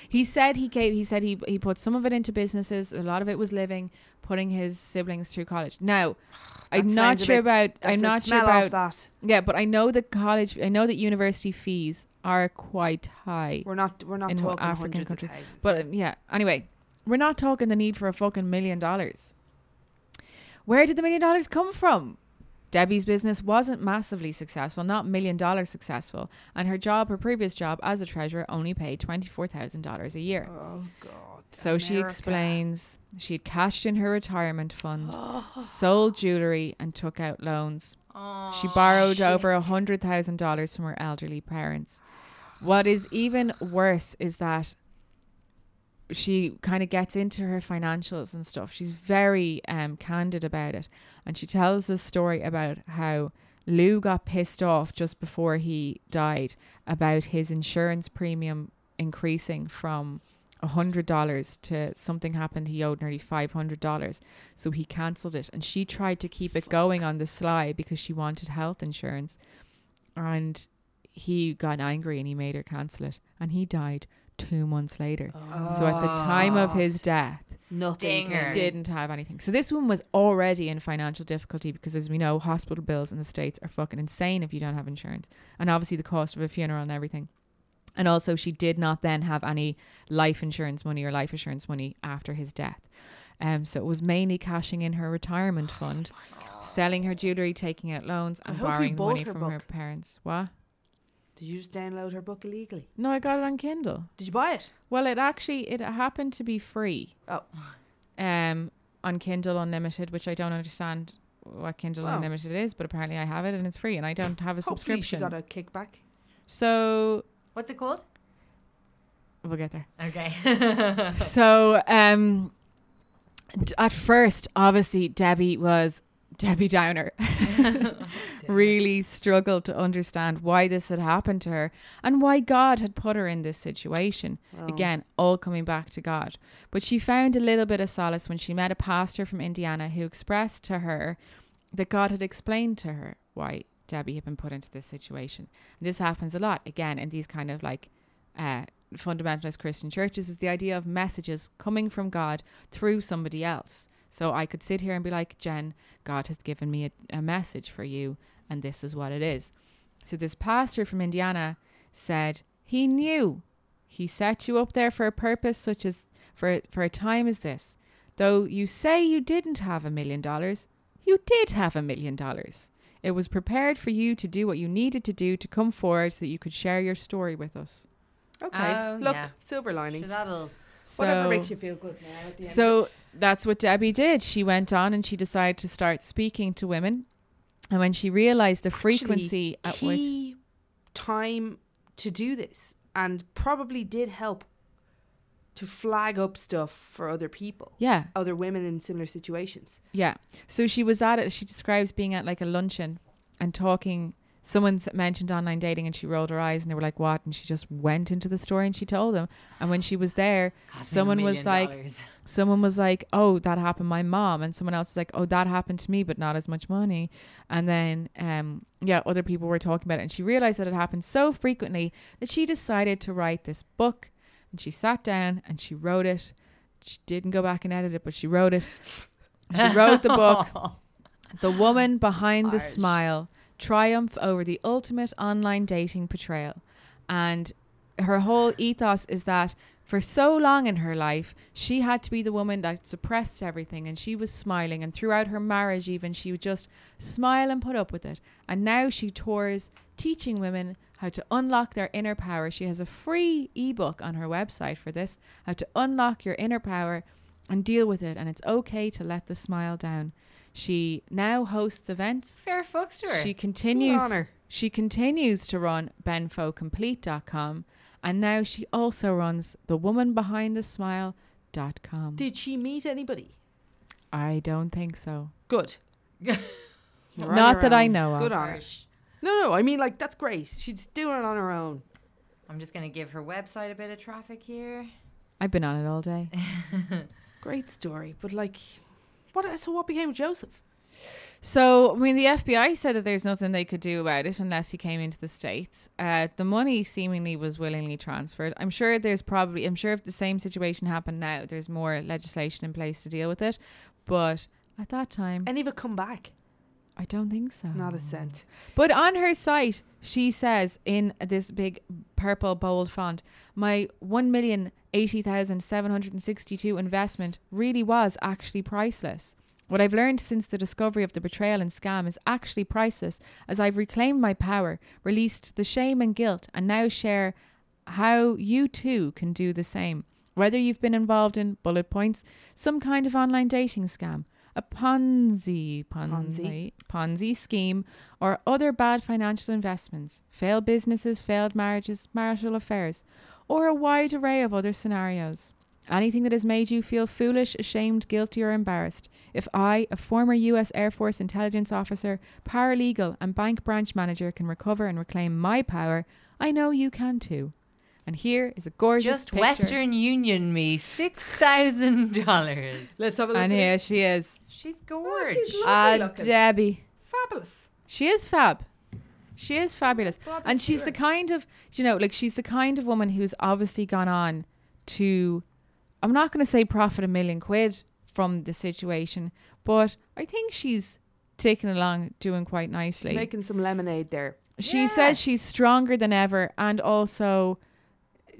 He said he gave. He said he he put some of it into businesses. A lot of it was living, putting his siblings through college. Now, I'm not sure bit- about. I'm not sure about. that. Yeah, but I know that college. I know that university fees are quite high. We're not. We're not In talking African country- But um, yeah, anyway, we're not talking the need for a fucking million dollars. Where did the million dollars come from? Debbie's business wasn't massively successful, not million dollar successful, and her job, her previous job as a treasurer, only paid twenty four thousand dollars a year. oh god. So she explains she had cashed in her retirement fund, sold jewelry, and took out loans. she borrowed over a hundred thousand dollars from her elderly parents. What is even worse is that she kind of gets into her financials and stuff. She's very um, candid about it, and she tells a story about how Lou got pissed off just before he died about his insurance premium increasing from a hundred dollars to something happened he owed nearly five hundred dollars. So he cancelled it. And she tried to keep it going on the sly because she wanted health insurance. And he got angry and he made her cancel it. And he died two months later so at the time of his death Nothing. Stinger. didn't have anything. So this one was already in financial difficulty because, as we know, hospital bills in the states are fucking insane if you don't have insurance, and obviously the cost of a funeral and everything. And also, she did not then have any life insurance money or life assurance money after his death. Um, so it was mainly cashing in her retirement fund, selling her jewelry, taking out loans, and borrowing money her from her parents. What? Did you just download her book illegally? No, I got it on Kindle. Did you buy it? Well, it actually it happened to be free. Oh, um on Kindle Unlimited, which I don't understand what Kindle Wow. Unlimited is, but apparently I have it and it's free and I don't have a hopefully she subscription. got a kickback. so What's it called? we'll get there. Okay. so um d- at first obviously Debbie was Debbie Downer really struggled to understand why this had happened to her and why God had put her in this situation. Again, all coming back to God. But she found a little bit of solace when she met a pastor from Indiana who expressed to her that God had explained to her why Debbie had been put into this situation. this happens a lot, again, in these kind of like uh, fundamentalist Christian churches, is the idea of messages coming from God through somebody else. So I could sit here and be like, Jen, God has given me a, a message for you, and this is what it is. So this pastor from Indiana said he knew he set you up there for a purpose such as for for a time as this. Though you say you didn't have a million dollars, you did have a million dollars. It was prepared for you to do what you needed to do to come forward so that you could share your story with us. Okay. Oh, Look, yeah. silver Sure, linings. that'll So, Whatever makes you feel good now at the end. So that's what Debbie did. She went on and she decided to start speaking to women. And when she realized the frequency Actually, at which time to do this and probably did help to flag up stuff for other people. Yeah. Other women in similar situations. Yeah. So she was at it. She describes being at like a luncheon and talking. Someone mentioned online dating and she rolled her eyes and they were like, what? And she just went into the store and she told them. And when she was there, cost someone was like, dollars. someone was like, oh, that happened my mom. And someone else was like, oh, that happened to me, but not as much money. And then, um, yeah, other people were talking about it. And she realized that it happened so frequently that she decided to write this book. And she sat down and she wrote it. She didn't go back and edit it, but she wrote it. She wrote the book. The woman behind the smile triumph over the ultimate online dating betrayal. And her whole ethos is that for so long in her life, she had to be the woman that suppressed everything and she was smiling. And throughout her marriage, even, she would just smile and put up with it. And now she tours teaching women how to unlock their inner power. She has a free ebook on her website for this how to unlock your inner power and deal with it. And it's okay to let the smile down. She now hosts events Fair fucks to her. she continues. on her. She continues to run benfocomplete.com, and now she also runs the woman behind the smile.com. Did she meet anybody? I don't think so. Good. Not her that I own. know of. Good on her. No, no, I mean, like, that's great. She's doing it on her own. I'm just going to give her website a bit of traffic here. I've been on it all day. Great story. But, like, what? so what became of Joseph? So, I mean, the FBI said that there's nothing they could do about it unless he came into the States. Uh, the money seemingly was willingly transferred. I'm sure there's probably, I'm sure if the same situation happened now, there's more legislation in place to deal with it. But at that time, Any of it come back? I don't think so. Not a cent. But on her site, she says in this big purple bold font, my one million eighty thousand seven hundred and sixty-two investment really was actually priceless. What I've learned since the discovery of the betrayal and scam is actually priceless, as I've reclaimed my power, released the shame and guilt, and now share how you too can do the same. Whether you've been involved in bullet points, some kind of online dating scam, a Ponzi, Ponzi, Ponzi scheme, or other bad financial investments, failed businesses, failed marriages, marital affairs, or a wide array of other scenarios. Anything that has made you feel foolish, ashamed, guilty, or embarrassed. If I, a former US Air Force intelligence officer, paralegal, and bank branch manager, can recover and reclaim my power, I know you can too. And here is a gorgeous Just picture. Western Union me $6,000. Let's have a look And here it. she is. She's gorgeous. Oh, gorgeous. she's lovely Ah, looking. Debbie. Fabulous. She is fab. She is fabulous. Bob's And she's the kind of, you know, like she's the kind of woman who's obviously gone on to, I'm not going to say profit a million quid from the situation, but I think she's taken along doing quite She's nicely. making some lemonade there. she says she's stronger than ever and also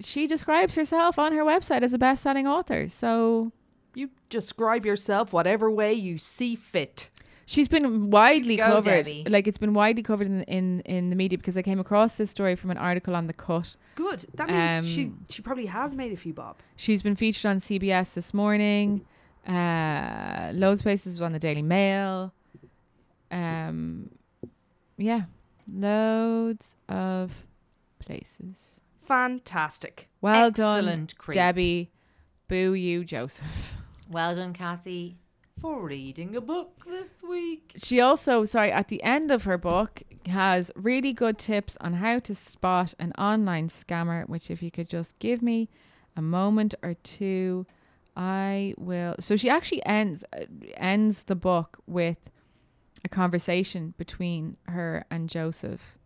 she describes herself on her website as a best-selling author. So You describe yourself whatever way you see fit. She's been widely Go, covered, Debbie. like it's been widely covered in, in in the media because I came across this story from an article on the Cut. Good. That means she Um, she probably has made a few bob. She's been featured on CBS this morning. Uh, loads of places on the Daily Mail. Um, yeah, loads of places. Fantastic. Well Excellent done, creep. Debbie. Boo you, Joseph. Well done, Cassie, for reading a book this week. She also, sorry, at the end of her book has really good tips on how to spot an online scammer. Which, if you could just give me a moment or two, I will. So she actually ends uh, ends the book with a conversation between her and Joseph.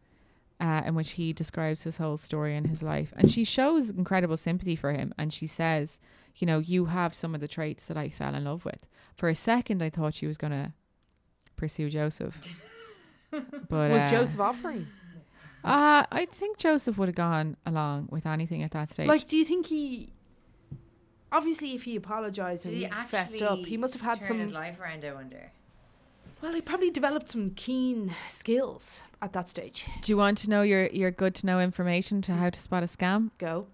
Uh, in which he describes his whole story and his life. And she shows incredible sympathy for him. And she says, You know, you have some of the traits that I fell in love with. For a second, I thought she was going to pursue Joseph. but Was uh, Joseph offering? Uh, I think Joseph would have gone along with anything at that stage. Like, do you think he? Obviously, if he apologized Did and he he fessed up, he must have had turn some. his life around? I wonder. Well, he probably developed some keen skills at that stage. Do you want to know your your good to know information to how to spot a scam? Go.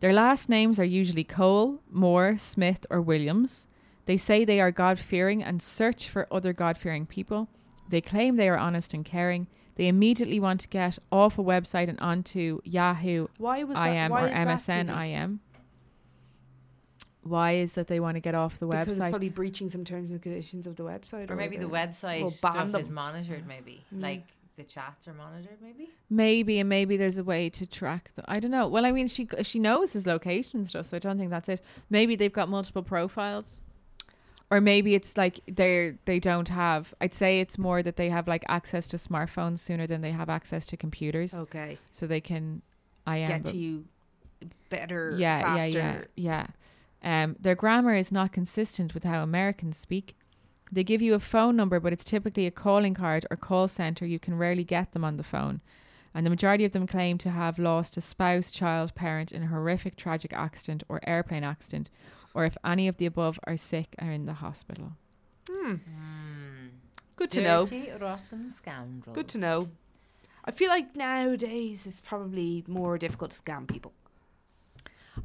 Their last names are usually Cole, Moore, Smith, or Williams. They say they are God fearing and search for other God fearing people. They claim they are honest and caring. They immediately want to get off a website and onto Yahoo Why was that? IM why or is that, do you MSN think? IM. Why is that they want to get off the Because it's website? probably breaching some terms and conditions of the website, Or maybe the website will ban stuff is them. monitored, maybe. Mm. Like the chats are monitored, maybe? Maybe, and maybe there's a way to track them. I don't know. Well, I mean, she she knows his location and stuff, so I don't think that's it. Maybe they've got multiple profiles, or maybe it's like they're they don't have. I'd say it's more that they have like access to smartphones sooner than they have access to computers, Okay. so they can. I am Get to you better, yeah, faster. yeah, yeah, yeah. Um, their grammar is not consistent with how Americans speak. They give you a phone number, but it's typically a calling card or call center. You can rarely get them on the phone. And the majority of them claim to have lost a spouse, child, parent in a horrific tragic accident or airplane accident, or if any of the above are sick are in the hospital. Hmm. Good to know. Dirty, rotten scoundrels. Good to know. I feel like nowadays it's probably more difficult to scam people.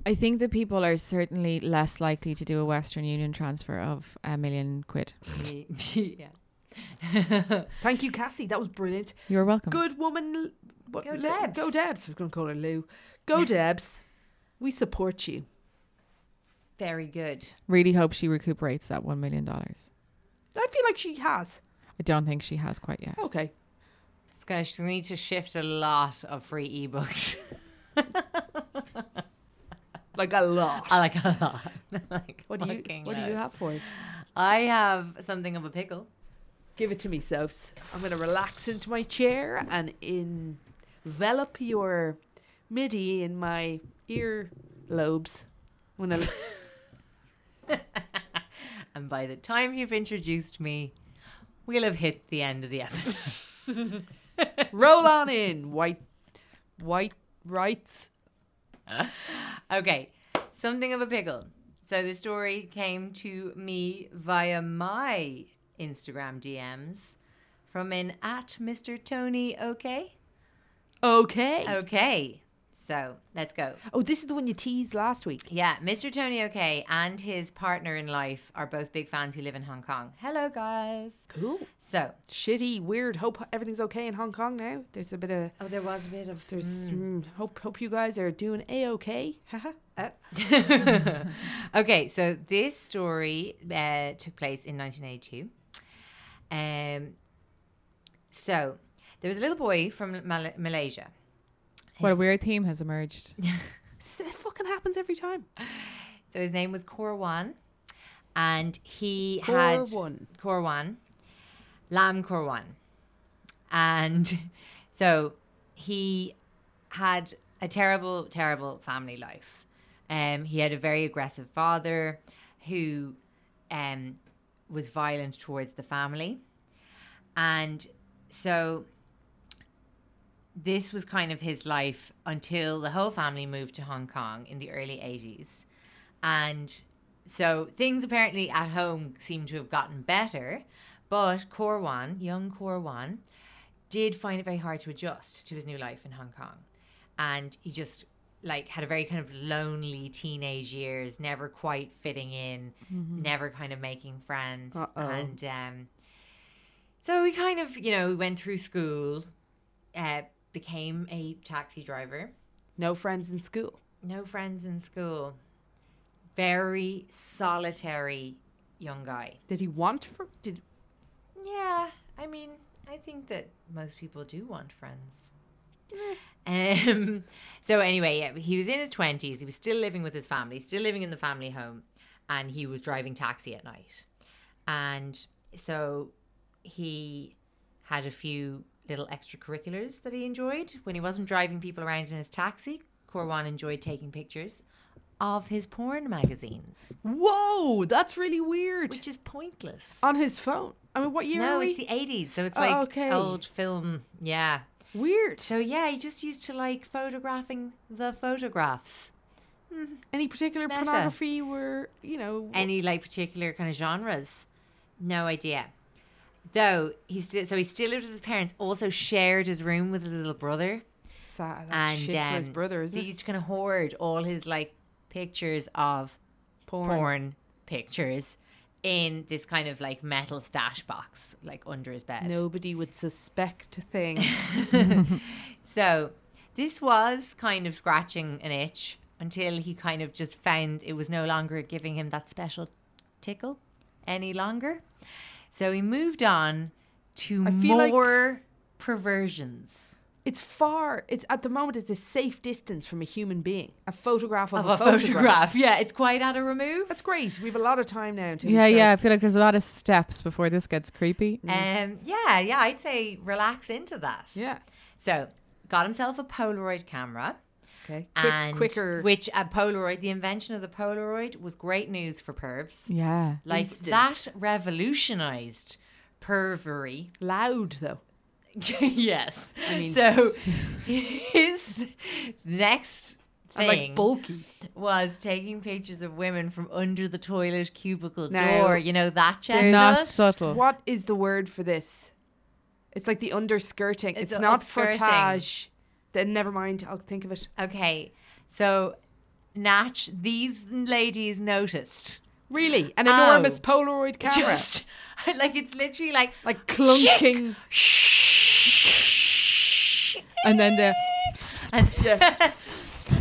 I think that people are certainly less likely to do a Western Union transfer of a million quid. yeah. Thank you, Cassie. That was brilliant. You're welcome. Good woman. What, Go Li- Debs. Go Debs. We're going to call her Lou. Go Debs. We support you. Very good. Really hope she recuperates that $1 million. I I feel like she has. I don't think she has quite yet. Okay. It's going to need to shift a lot of free ebooks. Like a lot. I like a lot. like what do you fucking What do you have for us? I have something of a pickle. Give it to me, Sophs. I'm going to relax into my chair and envelop your MIDI in my ear lobes. I'm gonna And by the time you've introduced me, we'll have hit the end of the episode. roll on in, white, White Writes. Okay, something of a pickle. So the story came to me via my Instagram DMs from an at Mr. Tony OK. Okay. Okay, so let's go. Oh, this is the one you teased last week. Yeah, Mr. Tony OK and his partner in life are both big fans who live in Hong Kong. Hello, guys. Cool. So, Shitty, weird. Hope everything's okay in Hong Kong now. There's a bit of oh, there was a bit of there's mm, hope hope you guys are doing a okay. Haha. Oh. okay, so this story uh, took place in 1982. Um, so there was a little boy from Mal- Malaysia. What a weird theme has emerged. So it fucking happens every time. So his name was Korwan, and he Core had one. Korwan, Lam Korwan, and so he had a terrible, terrible family life. Um, he had a very aggressive father who um, was violent towards the family, and so this was kind of his life until the whole family moved to Hong Kong in the early 80s. And so things apparently at home seem to have gotten better, but Korwan, young Korwan, did find it very hard to adjust to his new life in Hong Kong. And he just like had a very kind of lonely teenage years, never quite fitting in, never kind of making friends. Uh-oh. And um so he kind of, you know, went through school, uh, became a taxi driver, No friends in school. no friends in school, very solitary young guy. Did he want for? Did Yeah, I mean, I think that most people do want friends. Um, so anyway, yeah, he was in his twenties. He was still living with his family, still living in the family home, and he was driving taxi at night. And so he had a few little extracurriculars that he enjoyed when he wasn't driving people around in his taxi. Corwan enjoyed taking pictures of his porn magazines, Whoa, that's really weird. which is pointless. On his phone. I mean, what year no, it's the eighties, so it's Oh, like okay. old film. Yeah. weird. So yeah, he just used to like photographing the photographs. Any particular Meta. pornography were, you know, Any like particular kind of genres? No idea. Though he still, so he still lived with his parents. Also shared his room with his little brother. Sad. That's and shit for his um, brother, it? used to kind of hoard all his like pictures of Porn. porn pictures in this kind of like metal stash box, like under his bed. Nobody would suspect a thing. So this was kind of scratching an itch until he kind of just found it was no longer giving him that special tickle any longer. So he moved on to I feel like- more perversions. it's far. It's at the moment. It's a safe distance from a human being. A photograph of, Of a photograph. Yeah, it's quite at a remove. That's great. We have a lot of time now. Until Yeah, yeah. I starts- feel like there's a lot of steps before this gets creepy. Um, yeah, yeah, I'd say relax into that. Yeah. So, got himself a Polaroid camera. Okay. Quick, and quicker. Which a Polaroid, the invention of the Polaroid was great news for pervs. Yeah. Like Instant. that revolutionized pervery. loud though. yes. I mean- so his next And thing like bulky. was taking pictures of women from under the toilet cubicle Now- door. You know that chestnut. Not subtle. What is the word for this? It's like the underskirting. It's, It's not upskirting. frottage. Then never mind. I'll think of it. Okay, so Natch, these ladies noticed. Really, an Oh. enormous Polaroid camera, Just like it's literally like like clunking. And then the Yeah.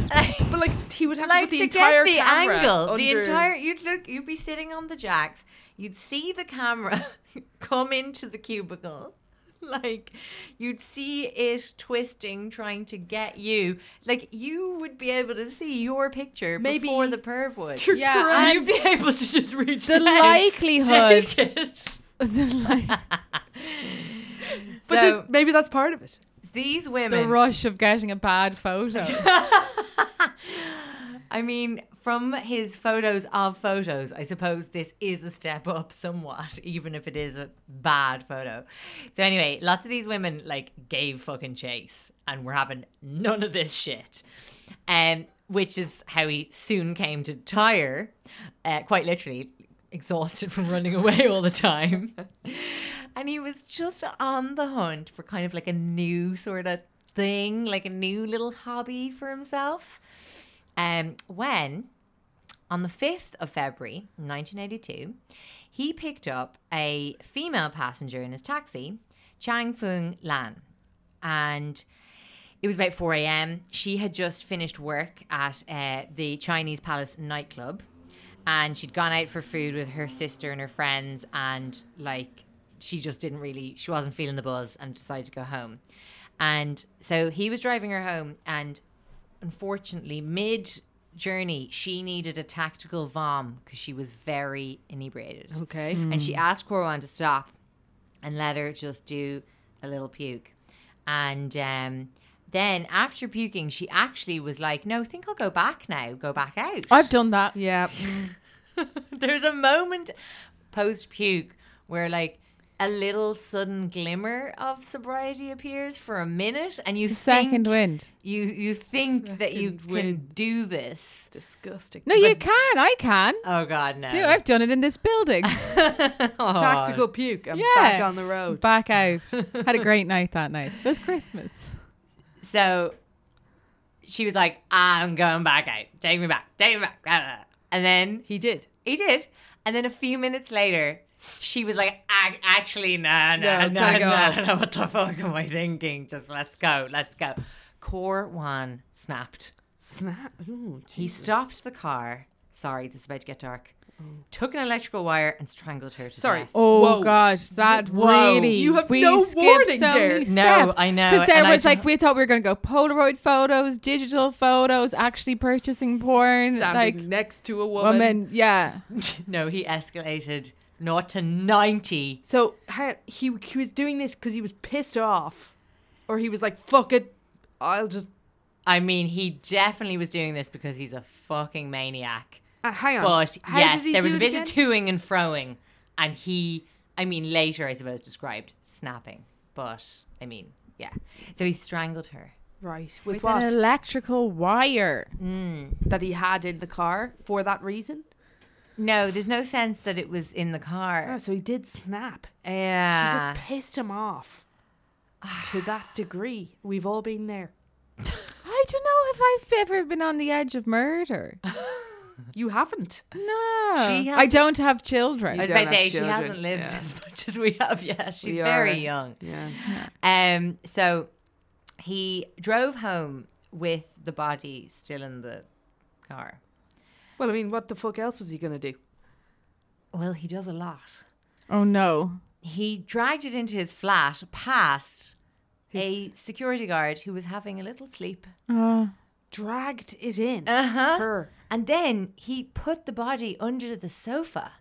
but like he would have like to the entire get the camera angle, the entire you'd look, you'd be sitting on the jacks, you'd see the camera come into the cubicle. Like you'd see it twisting, trying to get you. Like you would be able to see your picture Maybe- before the perv would. You're Yeah, correct. and- You'd be able to just reach the down, likelihood. take it. the, li- but So then maybe that's part of it. these women the rush of getting a bad photo. I mean, from his photos of photos, I suppose this is a step up somewhat, even if it is a bad photo. So anyway, lots of these women like gave fucking chase and were having none of this shit. Um, which is how he soon came to tire, uh, quite literally, exhausted from running away all the time. and he was just on the hunt for kind of like a new sort of thing, like a new little hobby for himself. Um, when on the 5th of February 1982, he picked up a female passenger in his taxi, Chang Fung Lan. And it was about 4 a.m. She had just finished work at uh, the Chinese Palace nightclub. And she'd gone out for food with her sister and her friends. And like, she just didn't really, she wasn't feeling the buzz and decided to go home. And so he was driving her home. And unfortunately, mid journey, she needed a tactical vom because she was very inebriated. Okay. And she asked Corwan to stop and let her just do a little puke. And um, then after puking, she actually was like, No, I think I'll go back now, go back out. I've done that. Yeah. There's a moment post puke where, like, a little sudden glimmer of sobriety appears for a minute, and you The second think wind. you you think that you Second can do this. Disgusting. No, you can. I can. Oh God, no! Dude, I've done it in this building. Oh. Tactical puke. I'm Yeah. back on the road. Back out. Had a great night that night. It was Christmas. So she was like, "I'm going back out. Take me back. Take me back." And then He did. he did. And then a few minutes later, she was like, "Actually, no, no, No, no, gotta go no, no. What the fuck am I thinking? Just let's go, let's go." Core one snapped. Snap. Ooh, He stopped the car. Sorry, this is about to get dark. Oh. Took an electrical wire and strangled her to Sorry. death. Oh Whoa. gosh, that Whoa. really You have we no warning so there. many No, steps. I know, Because there and I was like don't- we thought we were going to go Polaroid photos, digital photos, actually purchasing porn, Standing like next to a woman. woman. Yeah, No, he escalated not to ninety. So ha- he he was doing this because he was pissed off, or he was like, "Fuck it, I'll just." I mean, he definitely was doing this because he's a fucking maniac. Uh, hang on. But How yes, there was a bit again? of toing and froing, and he, I mean, later I suppose described snapping, but I mean, yeah. So he strangled her. right with, with what an electrical wire. that he had in the car for that reason. No, there's no sense that it was in the Oh, car. so he did snap. Yeah. She just pissed him off to that degree. We've all been there. I don't know if I've ever been on the edge of murder. You haven't. No, She I hasn't- don't have children. I was don't about to have say she children, hasn't lived yeah. as much as we have yet. She's We very are. young. Yeah. Um, so he drove home with the body still in the car. Well, I mean, what the fuck else was he gonna do? Well, he does a lot. oh no, He dragged it into his flat past a security guard who was having a little sleep. uh, Dragged it in. Uh-huh. Her. And then he put the body under the sofa.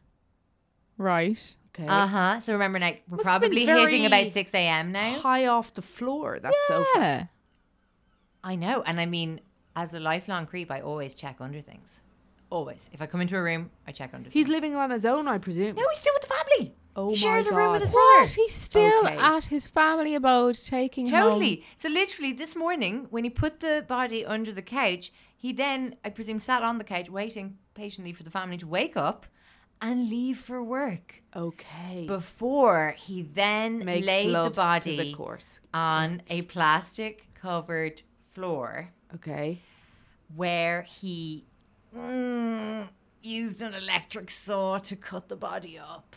right. Okay. Uh huh. So remember, now we're Must have been probably hitting very about 6 a.m. now. High off the floor. That sofa. Yeah. I know. And I mean, as a lifelong creep, I always check under things. Always. If I come into a room, I check under He's things. living on his own, I presume. No, he's still with the family. Oh he shares my a room with God. his What? brother. He's still Okay. at his family abode, taking home- Totally. So literally this morning, when he put the body under the couch, he then, I presume, sat on the couch waiting patiently for the family to wake up and leave for work. Okay. Before he then Makes laid the body the course. on a plastic covered floor Okay. where he mm, used an electric saw to cut the body up.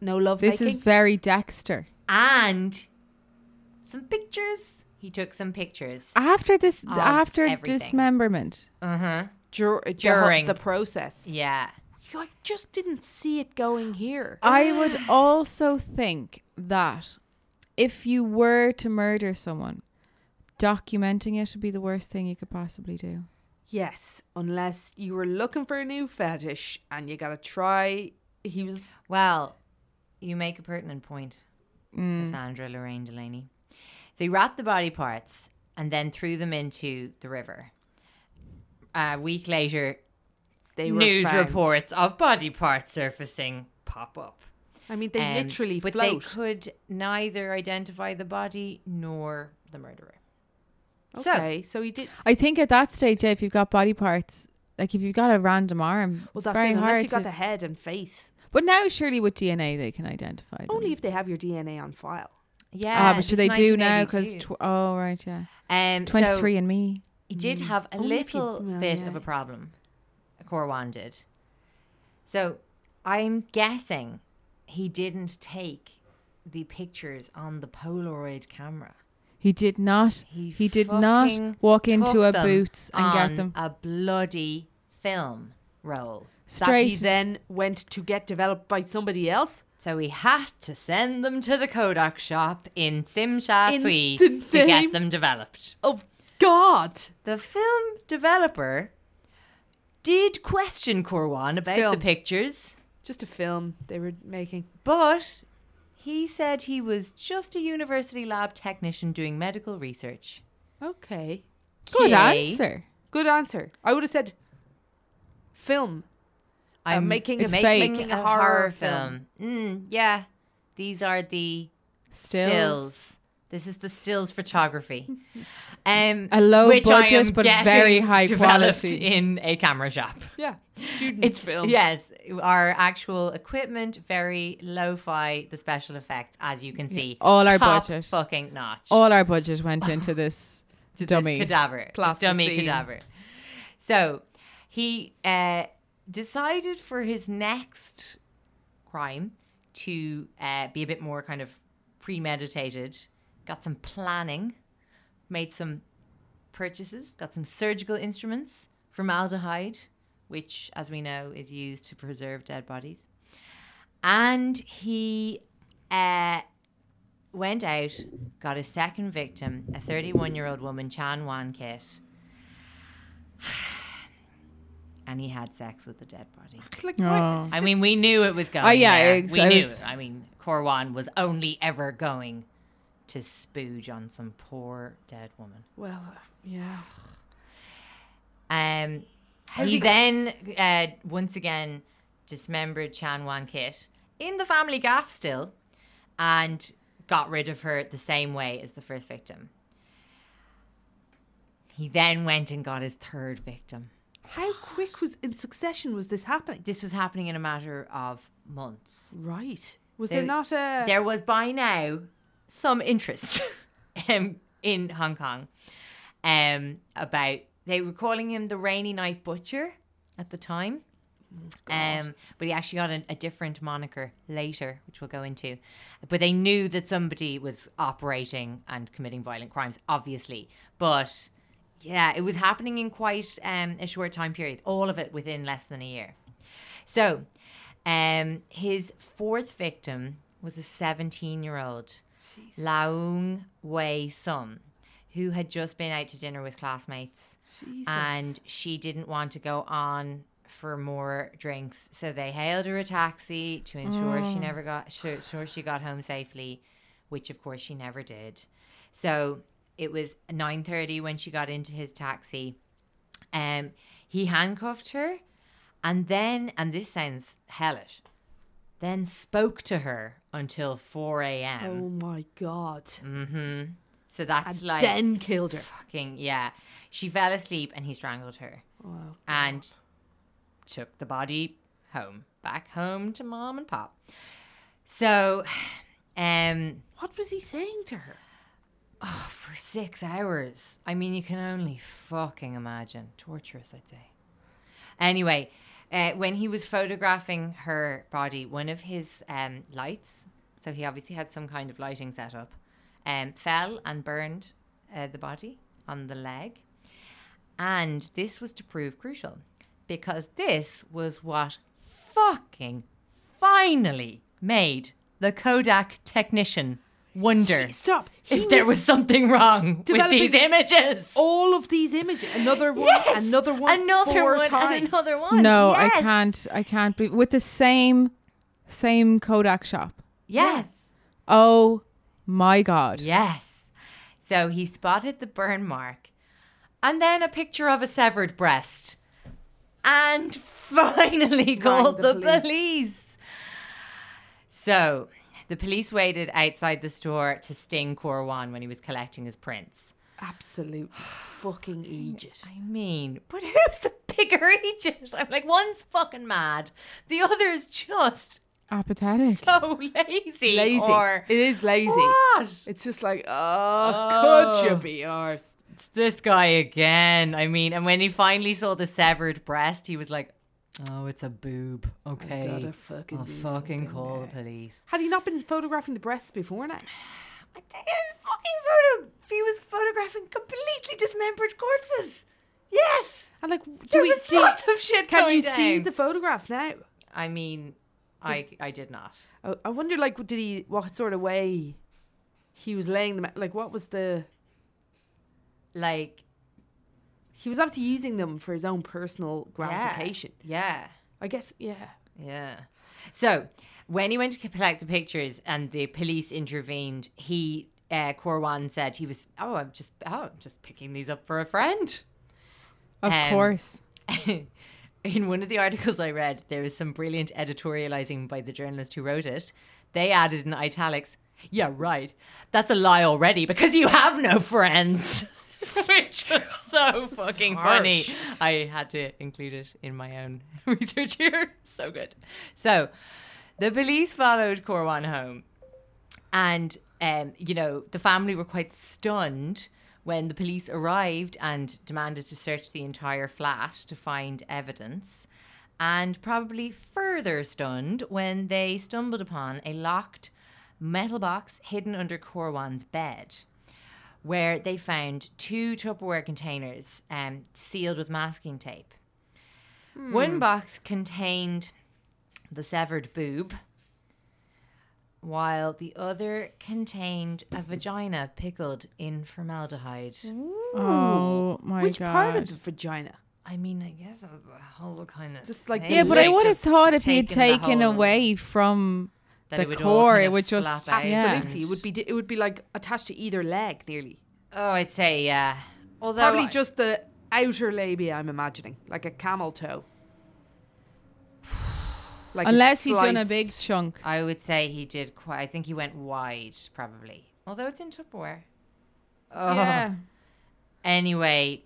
No love This making. is very Dexter. And some pictures. He took some pictures. After this, Of after everything. dismemberment, Uh huh. Dur- the- During. the process. Yeah. I just didn't see it going here. I would also think that if you were to murder someone, documenting it would be the worst thing you could possibly do. Yes, unless you were looking for a new fetish and you gotta try. He was. Well, you make a pertinent point, Cassandra Lorraine Delaney. So he wrapped the body parts and then threw them into the river. A week later, They were news found. reports of body parts surfacing pop up. I mean, they Um, literally but float. they could neither identify the body nor the murderer. Okay, so, he did. I think at that stage, yeah, if you've got body parts, like if you've got a random arm, Well, that's very it. hard Unless you got to- the head and face. But now, surely with DNA, they can identify. Them. Only if they have your DNA on file. Yeah, ah, but do they do now? Because tw- oh, right, yeah, um, twenty three so and me. He did have a Only if you- little well, bit yeah. of a problem. Corwan did. So I'm guessing he didn't take the pictures on the Polaroid camera. He did not. He, He, did not walk into a boots and get them a bloody film roll. That he then went to get developed by somebody else. So we had to send them to the Kodak shop in Tsim Sha Tsui to get them developed. Oh God! The film developer did question Corwan about Film. the pictures. Just a film they were making. But he said he was just a university lab technician doing medical research. Okay, Good Okay. answer. good answer. I would have said film. I'm making a It's make, fake. making a horror, film. Mm, yeah, these are the Stills. stills. This is the stills photography. Um, A low which budget, but very high quality. in a camera shop. Yeah, student It's film. yes, our actual equipment very lo-fi. The special effects, as you can see, All our budget. fucking notch. All our budget went into this to dummy. this cadaver, dummy cadaver. So he uh, decided for his next crime to uh, be a bit more kind of premeditated. Got some planning, made some purchases, got some surgical instruments, formaldehyde, which, as we know, is used to preserve dead bodies. And he uh, went out, got a second victim, a 31 year old woman, Chan Wan Kit. And he had sex with the dead body. Like, Oh. I mean, we knew it was going. Oh, yeah, there. we I knew. was- I mean, Corwan was only ever going to spooge on some poor dead woman. Well, uh, yeah. Um, did he he- then uh, once again dismembered Chan Wan Kit in the family gaff still, and got rid of her the same way as the first victim. He then went and got his third victim. How quick was in succession was this happening? This was happening in a matter of months. Right. Was There- there not a There was by now some interest um, in Hong Kong um, about they were calling him the Rainy Night Butcher at the time. Um, but he actually got a, a different moniker later, which we'll go into. But they knew that somebody was operating and committing violent crimes, obviously. But yeah, it was happening in quite um, a short time period. All of it within less than a year. So, um, his fourth victim was a 17 year old Laung Wei Sum, who had just been out to dinner with classmates. And she didn't want to go on for more drinks. So they hailed her a taxi to ensure she never got sure, sure she got home safely, which of course she never did. So it was 9:30 when she got into his taxi. Um he handcuffed her and then and this sounds hellish. Then spoke to her until 4 a.m. Oh my god. Mm-hmm. So that's And like then killed her. fucking yeah. She fell asleep and he strangled her. Oh, and took the body home, back home to mom and pop. So, um, What was he saying to her? for six hours. I mean, you can only fucking imagine. Torturous, I'd say. Anyway, uh, when he was photographing her body, one of his um, lights, so he obviously had some kind of lighting set up, um, fell and burned uh, the body on the leg. And this was to prove crucial because this was what fucking finally made the Kodak technician wonder Stop. He if there was something wrong with these images. all of these images. Another one, Yes! another one, another four one, times. and another one. No, I can't. I can't be with the same same Kodak shop. Yes, Oh my god. yes. So he spotted the burn mark, and then a picture of a severed breast, and finally called the the, police. police. So the police waited outside the store to sting Corwan when he was collecting his prints. Absolute fucking Egypt. I mean, but who's the bigger idiot? I'm like, one's fucking mad, the other's just Apathetic. so lazy. Lazy. Or it is lazy. What? It's just like, oh, Oh. could you be arsed? It's this guy again. I mean, and when he finally saw the severed breast, he was like, "Oh, it's a boob." Oh, okay, gotta fucking oh, I'll do fucking something call there." the police. Had he not been photographing the breasts before now? I think it was fucking photo. He was photographing completely dismembered corpses. Yes, And like, do there we was do, lots of shit Can going you see down. the photographs now? I mean, I I did not. I, I wonder, like, did he? What sort of way he was laying them? Like, what was the? Like He was obviously using them for his own personal yeah, gratification. Yeah. I guess, yeah. Yeah. So when he went to collect the pictures and the police intervened, he uh, Corwan said he was oh I'm just oh I'm just picking these up for a friend. Of Um, course. In one of the articles I read, there was some brilliant editorializing by the journalist who wrote it. They added in italics, "Yeah, right. That's a lie already because you have no friends." Was so fucking funny. I had to include it in my own research here. So good. So, the police followed Corwan home, and um, you know the family were quite stunned when the police arrived and demanded to search the entire flat to find evidence, and probably further stunned when they stumbled upon a locked metal box hidden under Corwan's bed where they found two Tupperware containers um, sealed with masking tape. One box contained the severed boob, while the other contained a vagina pickled in formaldehyde. Oh my Which god. part of the vagina? I mean, I guess it was a whole kind of Just like thing. yeah, but I would have thought if he had taken the taken whole- away from that the it would all core, kind it would just flap out yeah. Absolutely, it would be. It would be like attached to either leg, nearly. Oh, I'd say yeah. Although Probably I- just the outer labia. I'm imagining, like a camel toe. Like Unless he'd done a big chunk. I would say he did quite. I think he went wide, probably. Although it's in Tupperware. Oh. Yeah. Anyway,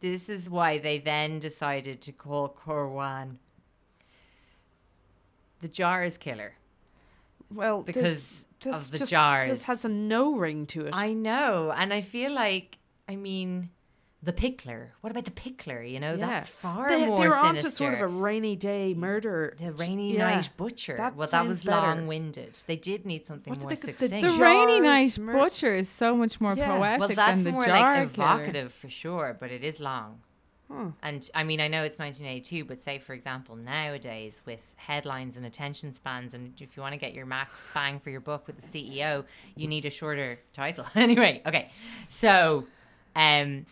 this is why they then decided to call Corwan the Jars Killer. Well, Because this, of the just, jars. This has a no ring to it. I know, and I feel like, I mean, the Pickler. What about the Pickler? You know, Yeah. that's far they, more they were sinister. onto sort of a rainy day murder. the rainy Yeah, night butcher. that well, that was long-winded. They did need something What more the- succinct. the The Jars rainy night mur- butcher is so much more Yeah. poetic well, than that's the more jar like killer. evocative for sure, but it is long. And I mean, I know it's 1982, but say, for example, nowadays with headlines and attention spans, and if you want to get your max bang for your buck with the SEO, you need a shorter title. anyway, okay. So, um,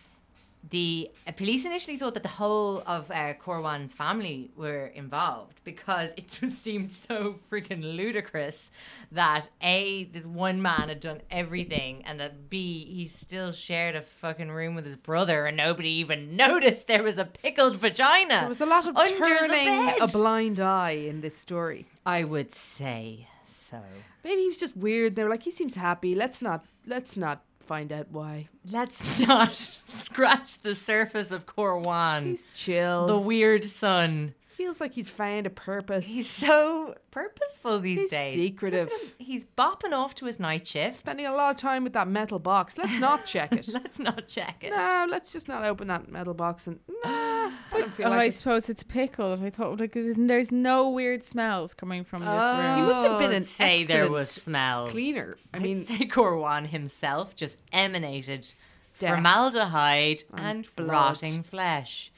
the uh, police initially thought that the whole of uh, Corwan's family were involved because it just seemed so freaking ludicrous that A, this one man had done everything, and that B, he still shared a fucking room with his brother and nobody even noticed there was a pickled vagina. There was a lot of turning a blind eye in this story. I would say so. Maybe he was just weird. They were like, he seems happy. Let's not. Let's not find out why. Let's not scratch the surface of Corwan. He's chill. the weird son. Feels like he's found a purpose. He's so purposeful these He's days. secretive. Look at him. He's bopping off to his night shift. spending a lot of time with that metal box. Let's not check it. Let's not check it. no, let's just not open that metal box and. Nah, I don't feel oh, like I it. suppose it's pickled. I thought like there's no weird smells coming from this room. He must have been an say there was smells. cleaner. I I'd mean, say Corwan himself just emanated Death. formaldehyde and, blood. rotting flesh.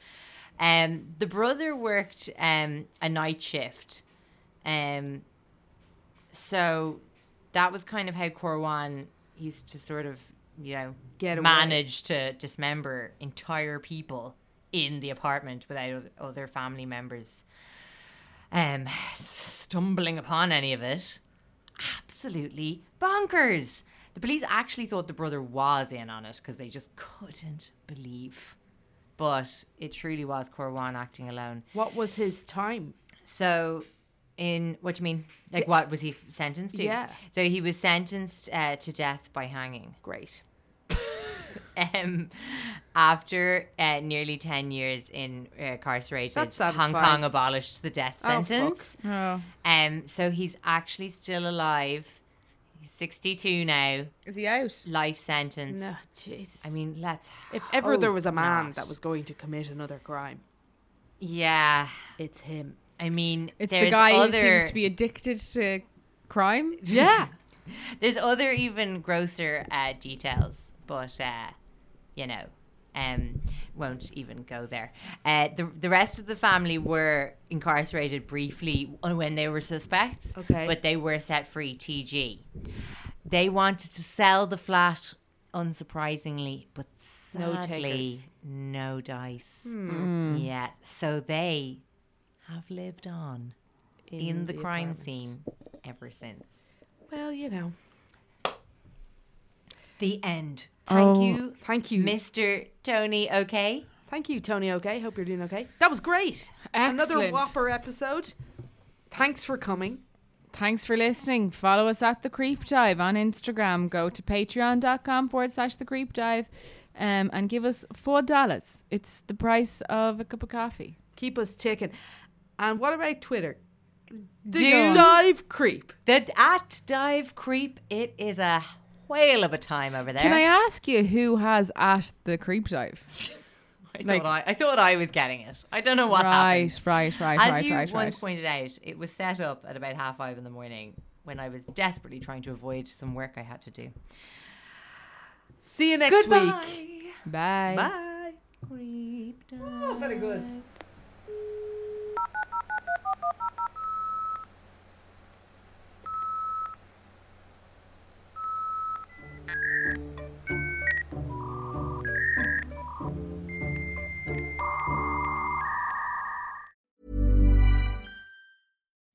Um, the brother worked um, a night shift, um, so that was kind of how Corwan used to sort of, you know, Get away. manage to dismember entire people in the apartment without other family members um, stumbling upon any of it. Absolutely bonkers. The police actually thought the brother was in on it because they just couldn't believe. But it truly was Corwan acting alone. what was his time? So, in what do you mean? Like, what was he sentenced to? Yeah. So he was sentenced uh, to death by hanging. Great. Um, after uh, nearly ten years in uh, incarcerated, Hong. Kong abolished the death Oh, fuck. sentence. oh, Um, so he's actually still alive. He's sixty-two now. is he out? Life sentence. No, Jesus. I mean, let's. if ever there was a man not. that was going to commit another crime, yeah. it's him. I mean, It's there's the guy other, who seems to be addicted to crime. Yeah. There's other even grosser uh, details, but uh, you know, um, won't even go there. Uh, the the rest of the family were incarcerated briefly when they were suspects, Okay. but they were set free. TG. They wanted to sell the flat, unsurprisingly, but No sadly, takers. no dice. Yeah, so they have lived on in, the, the crime apartment. scene ever since. Well, you know. The end. Thank Oh. you. Thank you. Mr. Tony, okay? Thank you, Tony. Okay, hope you're doing okay. That was great. Another whopper episode. Thanks for coming. Thanks for listening. Follow us at The Creep Dive on Instagram. Go to patreon.com forward slash The Creep Dive um, and give us $4. It's the price of a cup of coffee. Keep us ticking. And what about Twitter? The Do- dive creep. The at dive creep, it is a whale of a time over there. Can I ask you who has at The Creep Dive? I, like- thought I, I thought I was getting it. I don't know what right, happened. right, right, As right, you right, once right. pointed out, it was set up at about half five in the morning when I was desperately trying to avoid some work I had to do. See you next Goodbye. week. Bye. Bye. Creep dive. Oh, very good.